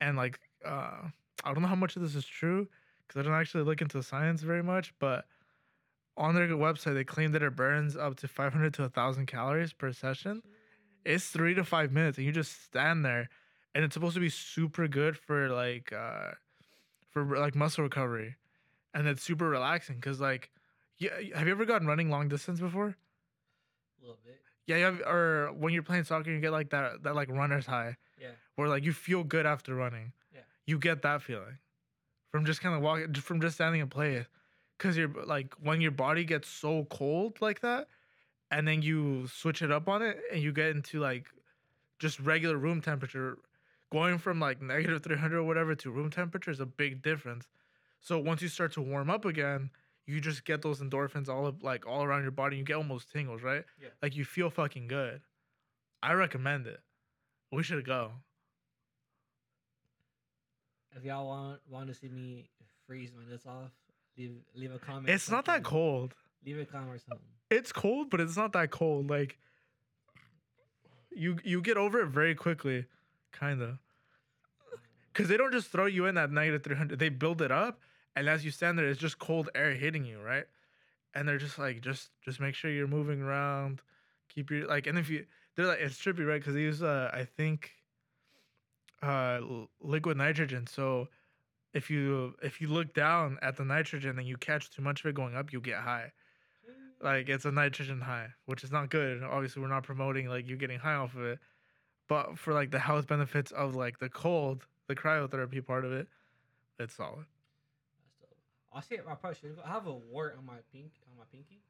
and like uh, I don't know how much of this is true because I don't actually look into science very much, but on their website they claim that it burns up to 500 to 1000 calories per session it's three to five minutes and you just stand there and it's supposed to be super good for like uh for like muscle recovery and it's super relaxing because like yeah have you ever gone running long distance before A little bit. yeah you have, or when you're playing soccer you get like that that like runner's high Yeah. where like you feel good after running Yeah. you get that feeling from just kind of walking from just standing in place because you're like when your body gets so cold like that and then you switch it up on it and you get into like just regular room temperature going from like negative 300 or whatever to room temperature is a big difference so once you start to warm up again you just get those endorphins all up like all around your body you get almost tingles right Yeah. like you feel fucking good i recommend it we should go If y'all want want to see me freeze my nuts off, leave leave a comment. it's not that cold Leave a comment or something. It's cold but it's not that cold like you you get over it very quickly kind of because they don't just throw you in at negative 300 they build it up and as you stand there it's just cold air hitting you right? And they're just like just just make sure you're moving around keep your like and if you they're like it's trippy right? Because they use uh i think uh liquid nitrogen. So if you if you look down at the nitrogen and you catch too much of it going up you'll get high like it's a nitrogen high, which is not good. Obviously, we're not promoting like you getting high off of it, but for like the health benefits of like the cold, the cryotherapy part of it, it's solid. That's. I'll say I probably should. I have a wart on my pink on my pinky.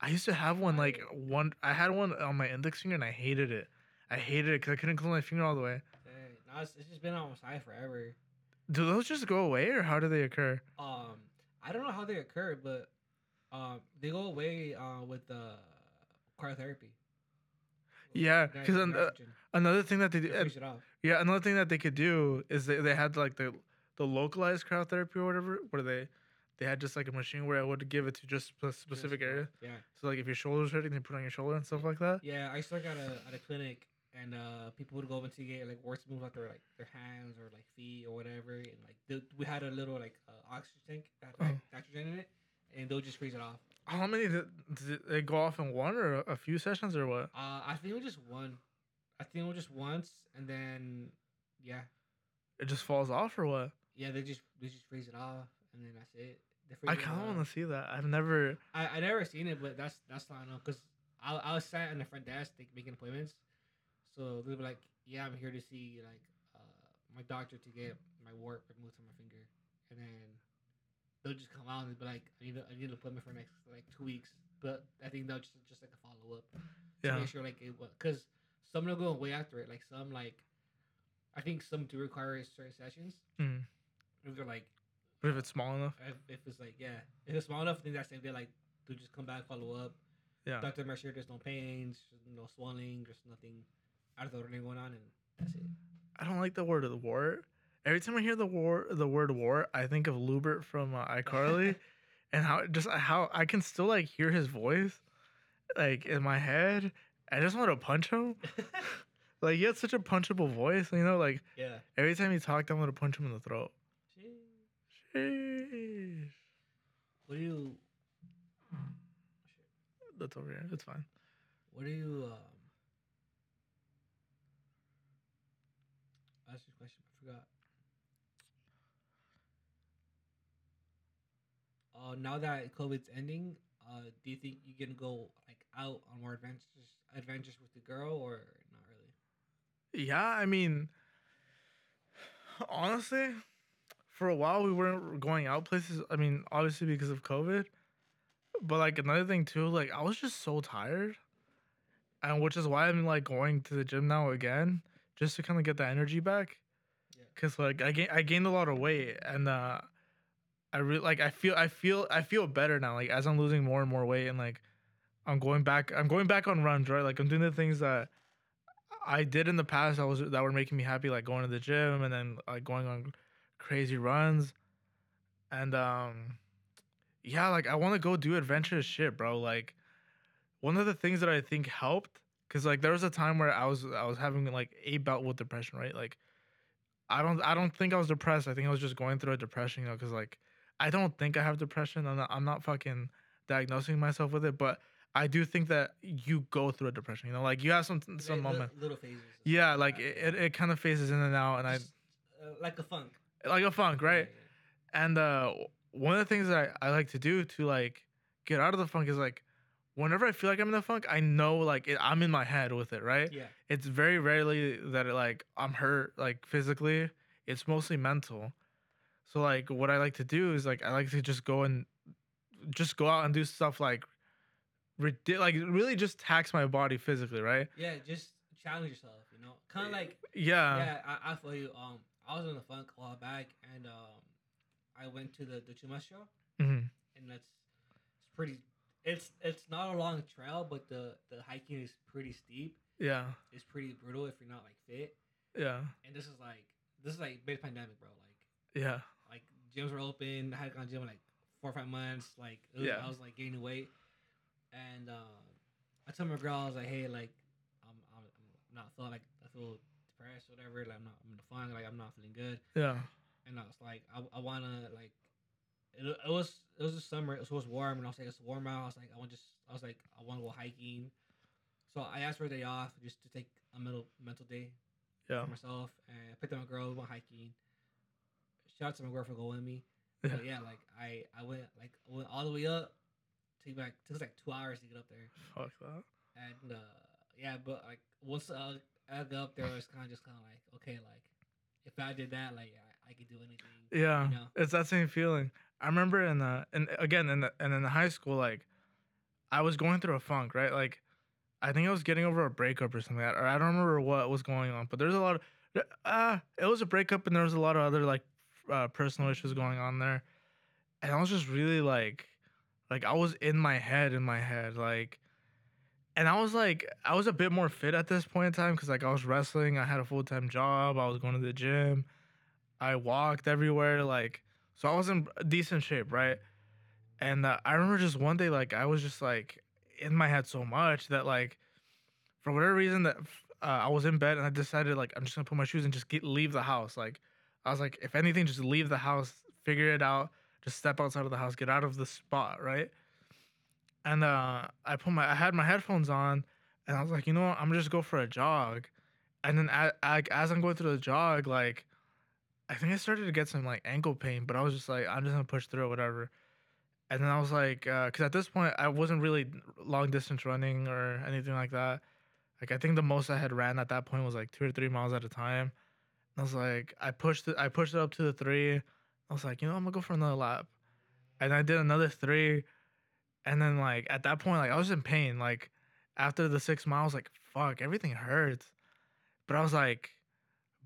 I used to have one like one. I had one on my index finger and I hated it. I hated it because I couldn't close my finger all the way. Dang, now it's, it's just been on my side forever. Do those just go away or how do they occur? Um, I don't know how they occur, but um, they go away uh with the cryotherapy. Yeah, 'cause then, uh. Another thing that they do, freeze yeah, another thing that they could do is they, they had like the the localized cryotherapy or whatever, where they they had just like a machine where I would give it to just a specific uh, area. Yeah. So like if your shoulder's hurting, they put it on your shoulder and stuff like that. Yeah, I used to work at a at a clinic, and uh, people would go in to get like warts moved out their like their hands or like feet or whatever, and like the, we had a little like uh, oxygen tank that had like, nitrogen in it, and they'll just freeze it off. How many did, did they go off in one or a, few sessions or what? Uh, I think it was just one. I think it was just once, and then yeah, It just falls off or what? yeah, they just they just freeze it off, and then that's it. I kind of want to see that. I've never. I I never seen it, but that's that's not enough because I I was sat in the front desk like, making appointments, so they'll be like, "Yeah, I'm here to see like uh, my doctor to get my wart removed from my finger," and then they'll just come out and be like, "I need a, I need an appointment for next like two weeks," but I think they'll just just like a follow up to make sure like it was because some will go way after it, like some like I think some do require certain sessions. Mm. If they're like But if it's small enough, if, if it's like yeah, if it's small enough, then that's it. They're like to just come back, follow up. yeah. Doctor make sure there's no pains, no swelling, there's nothing out of the ordinary going on, and that's it. I don't like the word of the wart. Every time I hear the war, the word war, I think of Lewbert from uh, iCarly, (laughs) and how just how I can still like hear his voice, like in my head. I just want to punch him. (laughs) Like he had such a punchable voice, you know. Like yeah. every time he talked, I want to punch him in the throat. Sheesh. Sheesh. What do you that's over here. It's fine. What do you um? Ask your question. I forgot. Uh, now that COVID's ending, uh, do you think you can go like out on more adventures, adventures with the girl, or not really? Yeah, I mean, honestly, for a while we weren't going out places. I mean, obviously because of COVID, but like another thing too, like I was just so tired, and which is why I'm like going to the gym now again, just to kind of get the energy back. Yeah. Cause like I gain I gained a lot of weight, and uh, I really like I feel I feel I feel better now. Like as I'm losing more and more weight, and like I'm going back I'm going back on runs, right? Like I'm doing the things that I did in the past that was that were making me happy, like going to the gym and then like going on crazy runs. And um yeah, like I want to go do adventurous shit, bro. Like one of the things that I think helped cuz like there was a time where I was I was having like a bout with depression, right? Like I don't I don't think I was depressed. I think I was just going through a depression, you know, cuz like I don't think I have depression. I'm not I'm not fucking diagnosing myself with it, but I do think that you go through a depression, you know, like you have some some Like, li- moment. little phases. Yeah, like it, it, it kind of phases in and out, and I uh, like a funk. like a funk, right? Yeah, And uh, one of the things that I, I like to do to like get out of the funk is like, whenever I feel like I'm in the funk, I know like it, I'm in my head with it, right? Yeah. yeah. It's very rarely that it, like I'm hurt like physically. It's mostly mental. So like what I like to do is like I like to just go and just go out and do stuff like ridi- like really just tax my body physically, right? Yeah, just challenge yourself. You know, kind of like Yeah. yeah. I, I feel you. Um, I was in the funk a while back, and um, I went to the the Chumas show, hmm and that's it's pretty. It's it's not a long trail, but the the hiking is pretty steep. Yeah. It's pretty brutal if you're not like fit. Yeah. And this is like this is like mid pandemic, bro. Like Yeah. Gyms were open. I had gone to gym in, like four or five months. Like was, Yeah. I was like gaining weight, and um, I told my girl I was like, hey, like I'm I'm, I'm not feeling like I feel depressed, or whatever. Like I'm not I'm in the. Like I'm not feeling good. Yeah. And I was like, I, I wanna like. It, it was it was the summer. It was warm, and I was like, it's warm out. I was like, I want just I was like, I want to go hiking. So I asked for a day off just to take a mental mental day Yeah. for myself, and I picked up my girl. We went hiking. Shout out to my for going with me. Yeah. But yeah, like I I went like I went all the way up. Took back took like two hours to get up there, Fuck that. and uh yeah, but like once uh, I got up there, it was kind of just kind of like okay, like if I did that, like I, I could do anything. Yeah, You know? it's that same feeling. I remember in the and again in the and in the high school, like I was going through a funk, right? Like I think I was getting over a breakup or something, or I don't remember what was going on. But there's a lot of uh it was a breakup, and there was a lot of other like uh, personal issues going on there, and I was just really like, like I was in my head, in my head, like. And I was like, I was a bit more fit at this point in time because like I was wrestling, I had a full time job, I was going to the gym, I walked everywhere, like so I was in decent shape, right? And uh, I remember just one day, like I was just like in my head so much that like for whatever reason that uh, I was in bed and I decided like I'm just gonna put my shoes and just get leave the house. Like I was like, if anything, just leave the house, figure it out, just step outside of the house, get out of the spot, right? And uh, I put my I had my headphones on, and I was like, you know what, I'm just go for a jog. And then as I'm going through the jog, like I think I started to get some like ankle pain, but I was just like, I'm just gonna push through it, whatever. And then I was like, because at this point I wasn't really long distance running or anything like that. Like I think the most I had ran at that point was like two or three miles at a time. I was like, I pushed it, I pushed it up to the three. I was like, you know, I'm gonna go for another lap. And I did another three. And then like at that point, like I was in pain. Like after the six miles, like fuck, everything hurts. But I was like,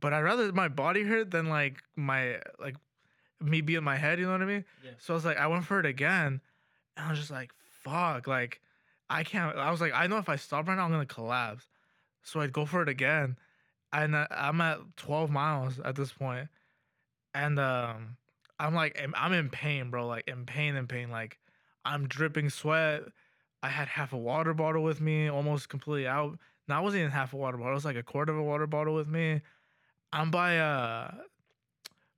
but I'd rather my body hurt than like my like me be in my head, you know what I mean? Yeah. So I was like, I went for it again. And I was just like, fuck, like I can't I was like, I know if I stop right now, I'm gonna collapse. So I'd go for it again. And uh, I'm at 12 miles at this. And um I'm like I'm- in pain, bro. Like in pain in pain. Like I'm dripping sweat. I had half a water bottle with me, almost completely out. No, I wasn't even half a water bottle. It was like a quarter of a water bottle with me. I'm by uh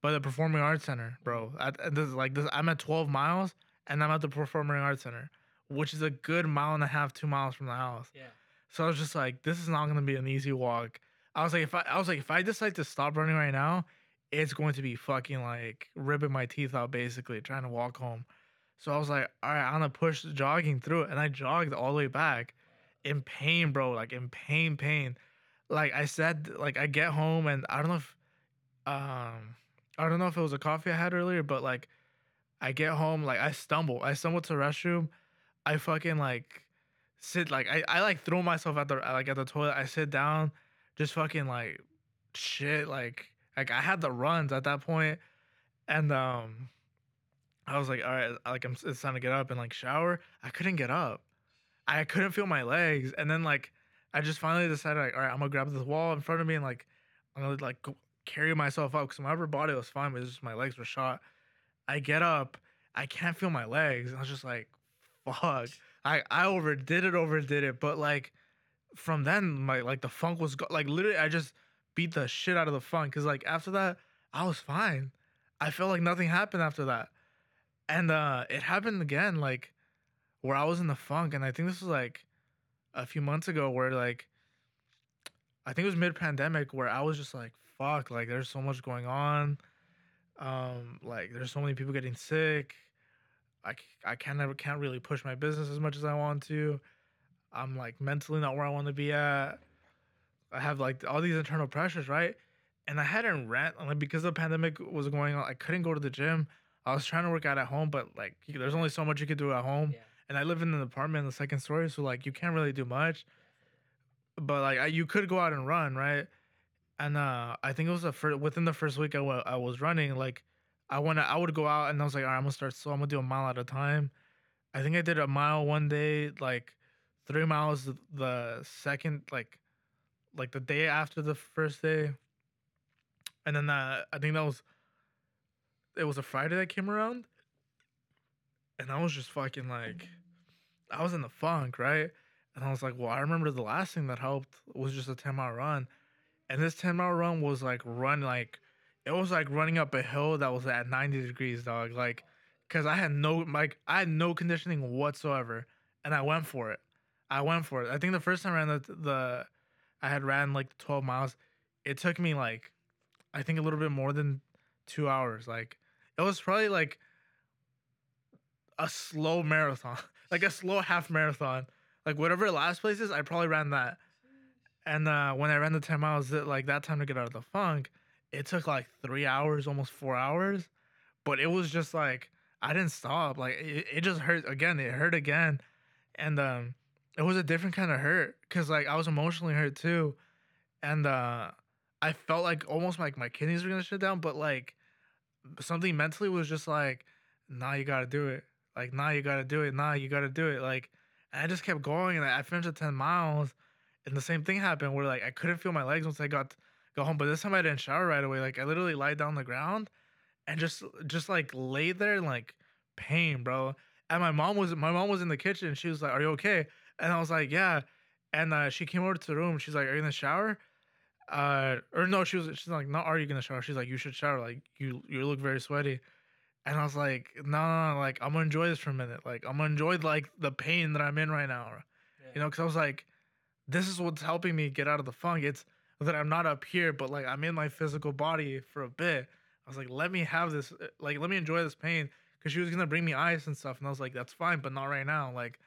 by the Performing Arts Center, bro. This like this, I'm at 12 miles, and I'm at the Performing Arts Center, which is a good mile and a half, two miles from the house. Yeah. So I was just like, this is not gonna be an easy walk. I was like, if I, I was like, if I decide to stop running right now, it's going to be fucking like ripping my teeth out, basically trying to walk home. So I was like, all right, I'm gonna push jogging through it, and I jogged all the way back, in pain, bro, like in pain, pain. Like I said, like I get home and I don't know if, um, I don't know if it was a coffee I had earlier, but like, I get home, like I stumble, I stumble to the restroom, I fucking like sit like I, I like throw myself at the like at the toilet. I sit down, just fucking like shit. Like like I had the runs at that point, and um, I was like, all right, like I'm it's time to get up and like shower. I couldn't get up. I couldn't feel my legs, and then like I just finally decided like, all right, I'm gonna grab this wall in front of me and like I'm gonna like go, carry myself up because my upper body was fine, but just my legs were shot. I get up, I can't feel my legs. and I was just like, fuck. I I overdid it, overdid it, but like from then my like the funk was go- like literally I just beat the shit out of the funk because like after that I was fine. I felt like nothing happened after that, and uh it happened again like where I was in the funk, and I think this was like a few months ago where like I think it was mid pandemic where I was just like fuck like there's so much going on, um like there's so many people getting sick I, I can't never can't really push my business as much as I want to. I'm like mentally not where I want to be at. I have like all these internal pressures, right? And I hadn't ran like because the pandemic was going on. I couldn't go to the gym. I was trying to work out at home, but like there's only so much you could do at home. Yeah. And I live in an apartment in the second story, so like you can't really do much. But like I, you could go out and run, right? And uh, I think it was the first within the first week I wa- I was running. Like I went, I would go out and I was like, all right, I'm gonna start slow. I'm gonna do a mile at a time. I think I did a mile one day, like three miles the second, like, like the day after the first day, and then that I think that was, it was a Friday that came around, and I was just fucking like, I was in the funk, right? And I was like, well, I remember the last thing that helped was just a ten mile run, and this ten mile run was like run like it was like running up a hill that was at 90 degrees, dog. Like, cause I had no like I had no conditioning whatsoever, and I went for it. I went for it. I think the first time I ran the the I had ran like 12 miles. It took me like I think a little bit more than two hours. Like it was probably like a slow marathon, (laughs) like a slow half marathon. Like whatever last place is, I probably ran that. And uh, when I ran the 10 miles, it, like that time to get out of the funk, it took like three hours, almost four hours. But it was just like I didn't stop. Like it, it just hurt again. It hurt again, and um, it was a different kind of hurt because like I was emotionally hurt too, and uh, I felt like almost like my kidneys were gonna shut down. But like something mentally was just like, nah, you gotta do it. Like nah, you gotta do it. Nah, you gotta do it. Like and I just kept going, and I finished the ten miles, and the same thing happened where like I couldn't feel my legs once I got go home. But this time I didn't shower right away. Like I literally lied down on the ground and just just like lay there in like pain, bro. And my mom was my mom was in the kitchen. She was like, "Are you okay?" And I was like, "Yeah." And uh, she came over to the room. She's like, "Are you gonna shower?" Uh, or no, she was. She's like, "Not are you gonna shower?" She's like, "You should shower. Like you you look very sweaty." And I was like, "No, no, no. Like I'm gonna enjoy this for a minute. Like I'm gonna enjoy like the pain that I'm in right now." You know, because I was like, "This is what's helping me get out of the funk. It's that I'm not up here, but like I'm in my physical body for a bit." I was like, let me have this, uh, like, let me enjoy this pain. Cause she was gonna bring me ice and stuff, and I was like, that's fine, but not right now. Like,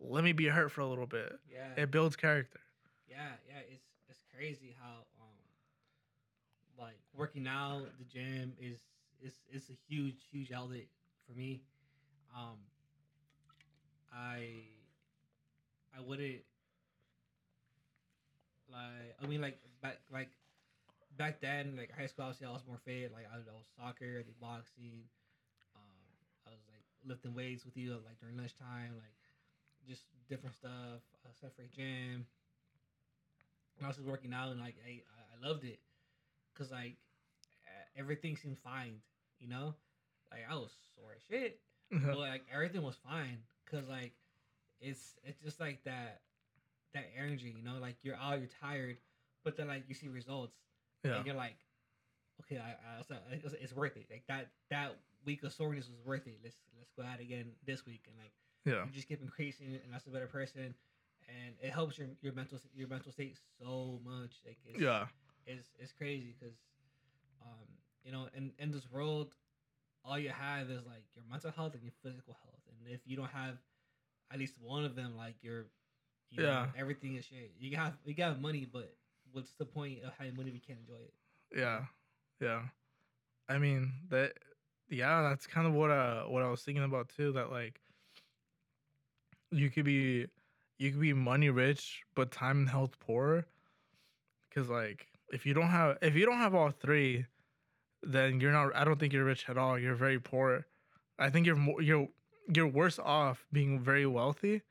let me be hurt for a little bit. Yeah. It builds character. yeah, yeah, it's it's crazy how um like working out, the gym is is is a huge huge outlet for me. Um, I I wouldn't like I mean like back like back then like high school obviously I was more fit like I, I was soccer, I did boxing, um, I was like lifting weights with you like during lunchtime like just different stuff, uh, stuff for gym. I was just working out and like I I loved it, cause like everything seemed fine, you know, like I was sore as shit, (laughs) but like everything was fine, cause like it's it's just like that that energy, you know, like you're out, you're tired, but then like you see results, yeah. and you're like, okay, I, I it's, it's, it's worth it. Like that that week of soreness was worth it. Let's let's go out again this week, and like Yeah. you just keep increasing it, and that's a better person, and it helps your your mental your mental state so much. Like it's, Yeah. it's it's crazy because, um, you know, in in this world, all you have is like your mental health and your physical health, and if you don't have at least one of them, like your, you know, Yeah. everything is shit. You have you have money, but what's the point of having money if you can't enjoy it? Yeah. Yeah. I mean that yeah, that's kind of what uh what I was thinking about too, that like you could be you could be money rich but time and health poor. Cause like if you don't have if you don't have all three, then you're not I don't think you're rich at all. You're very poor. I think you're more you're you're worse off being very wealthy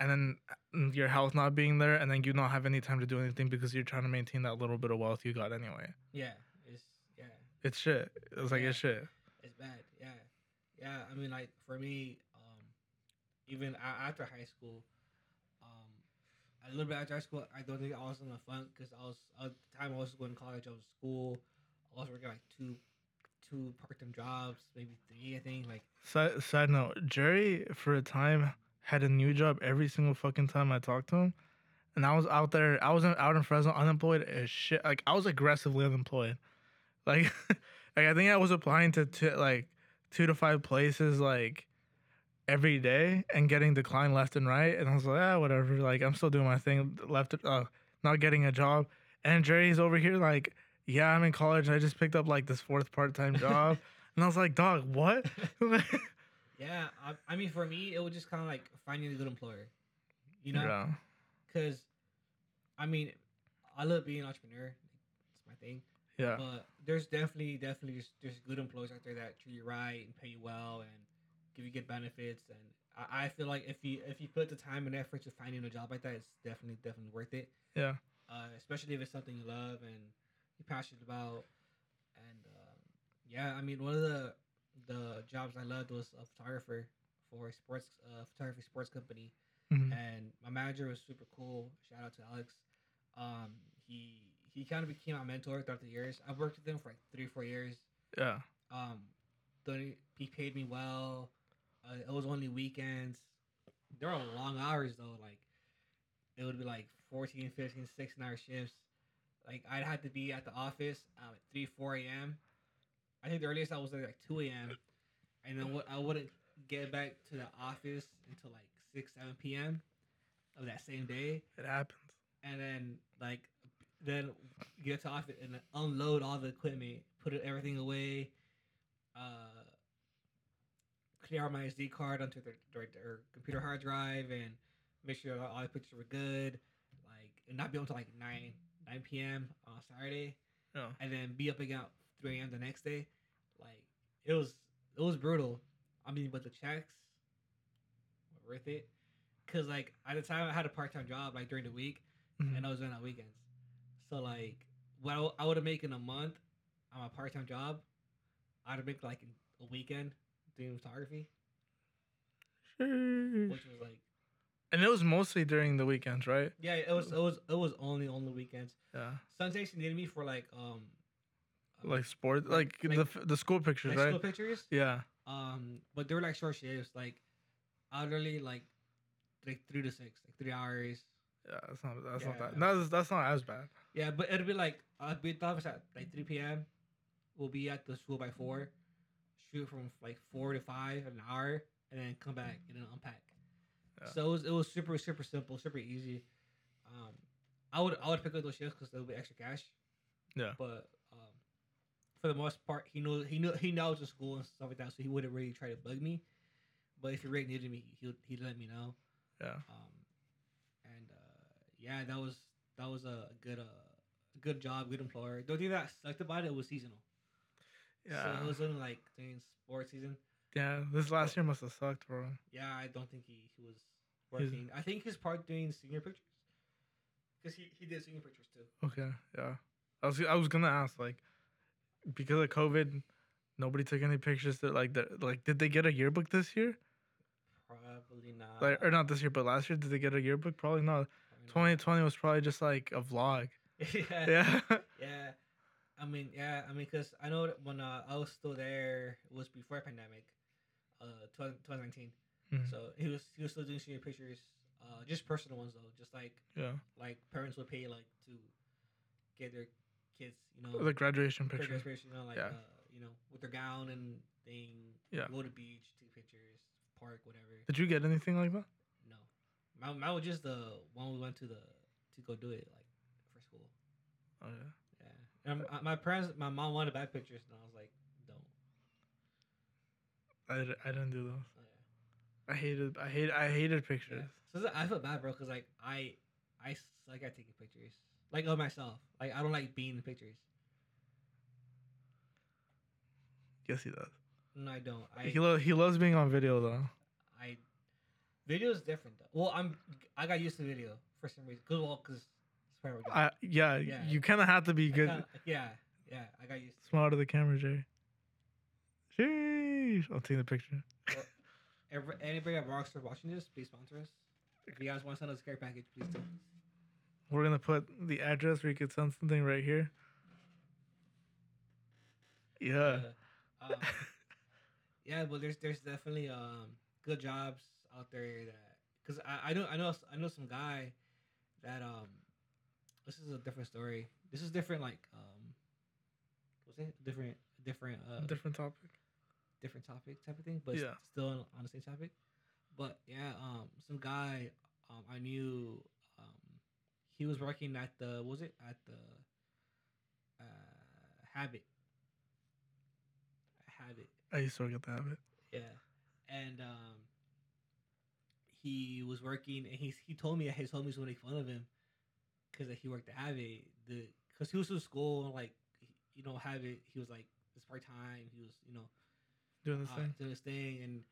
and then uh, your health not being there and then you not have any time to do anything because you're trying to maintain that little bit of wealth you got anyway. Yeah, it's yeah, It's shit. It's like it's shit. it's bad. Yeah, yeah. I mean, like for me, even after high school, um, a little bit after high school, I don't think I was in the fun because I was at the time I was going to college. I was school. I was working like two, two part time jobs, maybe three. I think like Side, side note, Jerry for a time had a new job every single fucking time I talked to him. And I was out there, I was in, out in Fresno unemployed as shit. Like I was aggressively unemployed. Like (laughs) like I think I was applying to, to like two to five places like every day and getting declined left and right. And I was like, ah, whatever. Like I'm still doing my thing left uh not getting a job. And Jerry's over here like, yeah, I'm in college and I just picked up like this fourth part time (laughs) job. and I was like, dog, what? (laughs) (laughs) yeah. I, I mean, for me, it was just kind of like finding a good employer, you know. Yeah. Because, I mean, I love being an entrepreneur. It's my thing. Yeah. But there's definitely, definitely, just, there's good employers out there that treat you right and pay you well and give you good benefits. And I, I feel like if you if you put the time and effort to finding a job like that, it's definitely, definitely worth it. Yeah. Uh, especially if it's something you love and you're passionate about. And um, yeah, I mean, one of the the jobs I loved was a photographer for a sports uh, photography sports company Mhm. and my manager was super cool. Shout out to Alex. Um, he he kind of became my mentor throughout the years. I've worked with him for like three or four years. Yeah. Um, he paid me well. Uh, it was only weekends. There were long hours though. Like it would be like 14, 15, 16 hour shifts. Like I'd have to be at the office um, at three, four a.m. I think the earliest I was there like two a.m. And then what I wouldn't get back to the office until like six, seven p.m. of that same day It happens. and then like then get to office and unload all the equipment, put everything away, uh, clear my SD card onto their, their, their computer hard drive, and make sure all the pictures were good. Like and not be able to like nine nine p.m. on Saturday, Yeah. and then be up again at three a.m. the next day. Like it was it was brutal. I mean, but the checks were worth it. Cause like at the time I had a part time job like during the week, Mhm. and I was doing on weekends. So like what I would have made in a month on my part time job, I'd have made like a weekend doing photography, which was like And it was mostly during the weekends, right? yeah, it was it was it was only on the weekends. Yeah. Sundays needed me for like um uh, Like sport, like, like- the the school pictures, like right? school pictures. Yeah. Um, but they were like short shifts, like hourly, like like three to six, like three hours. Yeah. That's not. That's not Yeah. that. That's that's not as bad. Yeah, but it'd be like I'd be at the office at like three p.m. We'll be at the school by four. Shoot from like four to five, an hour, and then come back and then unpack. Yeah. So it was, it was super super simple, super easy. Um, I would I would pick up those shifts because there would be extra cash. Yeah. But um, for the most part, he knew he knew he knows the school and stuff like that, so he wouldn't really try to bug me. But if he really needed me, he he'd let me know. Yeah. Um, and uh, yeah, that was that was a good uh, good job, good employer. The only thing that sucked about it was seasonal. Yeah. So it was only like during sports season. yeah. This last year must have sucked bro. Yeah, I don't think he, he was He's- working. I think he's part doing senior pictures. Because he, he did senior pictures too. Okay. Yeah. I was I was gonna ask like because of COVID, nobody took any pictures. That like that like did they get a yearbook this year? Probably not. Like or not this year, but last year did they get a yearbook? Probably not. 2020 was probably just like a vlog. (laughs) yeah. Yeah. Yeah. I mean, yeah. I mean, because I know that when uh, I was still there, it was before pandemic, uh, 2019. Mhm. So he was he was still doing senior pictures, uh, just personal ones though, just like Yeah. like parents would pay like to get their kids, you know, The graduation picture. picture, you know, like Yeah. uh, you know, with their gown and thing. Yeah. Go to beach, take pictures, park, whatever. Did you get anything like that? No, mine, mine was just the one we went to the to go do it like for school. Oh yeah. And m- my parents, my mom wanted bad pictures, and I was like, don't. I, di- I didn't do those. Oh, yeah. I hated I hate I hated pictures. So I feel bad, bro, because like I I suck at taking pictures, like of myself. Like I don't like being in pictures. Yes, he does. No, I don't. I he lo- he loves being on video though. I video is different though. Well, I'm I got used to video for some reason. Cause well, cause it's I yeah, Yeah. you kind of have to be good. yeah, yeah. I got used. Smile to the camera, Jay. Sheesh. I'll take the picture. Every, anybody at Rockstar watching this, please sponsor us. If you guys want to send us a care package, please do. We're gonna put the address where you could send something right here. Yeah. Uh, um, (laughs) yeah, but there's there's definitely um good jobs out there that because I, I know I know I know some guy that um this is a different story. This is different like um what's it different different uh Different topic. different topic type of thing, but Yeah. still on, on the same topic. But yeah, um, some guy um I knew um he was working at the what was it at the uh Habit. Habit, I used to work at the habit. yeah, and um he was working and he he told me that his homies would make fun of him because he worked at Habit the because he was in school like you know Habit he was like this part time he was you know Doing this uh, thing. doing his thing, and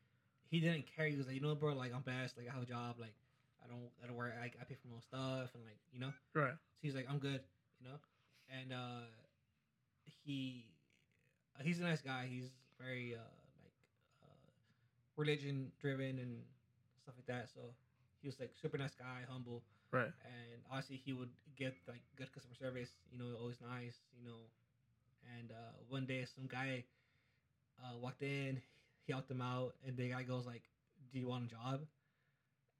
he didn't care. He was like, you know, bro, like I'm best, like I have a job, like I don't, I don't worry, like I pay for my own stuff, and like you know, Right. so he's like, I'm good, you know, and uh, he, uh, he's a nice guy. He's very uh like uh, religion driven and stuff like that. So he was like super nice guy, humble, Right. and obviously he would get like good customer service. You know, always nice. You know, and uh, one day some guy uh, walked in, he helped him out, and the guy goes like, "Do you want a job?"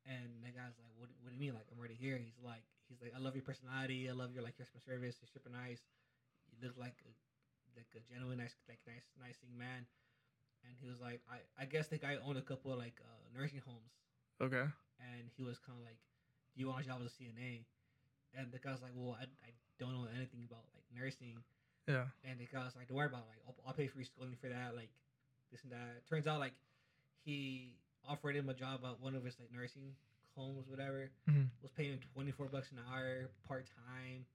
And the guy's like, "What? What do you mean? Like I'm already here?" He's like, "He's like, I love your personality. I love your like customer service. You're super nice. You look like a, like a genuine nice like nice nice thing man." And he was like, "I I guess the guy owned a couple of like uh, nursing homes." Okay. and he was kind of like, "Do you want a job as a CNA?" And the guy's like, "Well, I, I don't know anything about like nursing." Yeah. And the guy's like, "Don't worry about it. like I'll, I'll pay for your schooling for that, like this and that." Turns out like he offered him a job at one of his like nursing homes, whatever. Mhm. Was paying him twenty four bucks an hour, part time.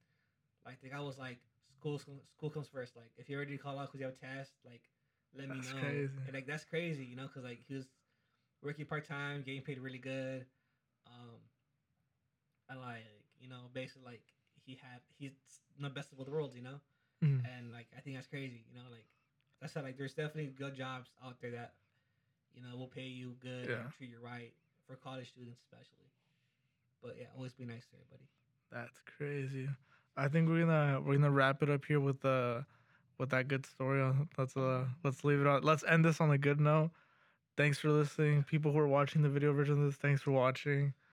Like the guy was like, "School school comes first. Like if you're ready to call out because you have a test, like let me That's know." crazy. And like that's crazy, you know, because like he was working part time, getting paid really good. And like you know, basically like he had he's the best of both worlds, you know. Mhm. And like I think that's crazy, you know. Like that's how like there's definitely good jobs out there that you know will pay you good Yeah. and treat you right for college students especially. But yeah, always be nice to everybody. That's crazy. I think we're gonna we're gonna wrap it up here with uh with that good story. Uh, Let's uh let's leave it on. Let's end this on a good note. Thanks for listening, people who are watching the video version of this. Thanks for watching.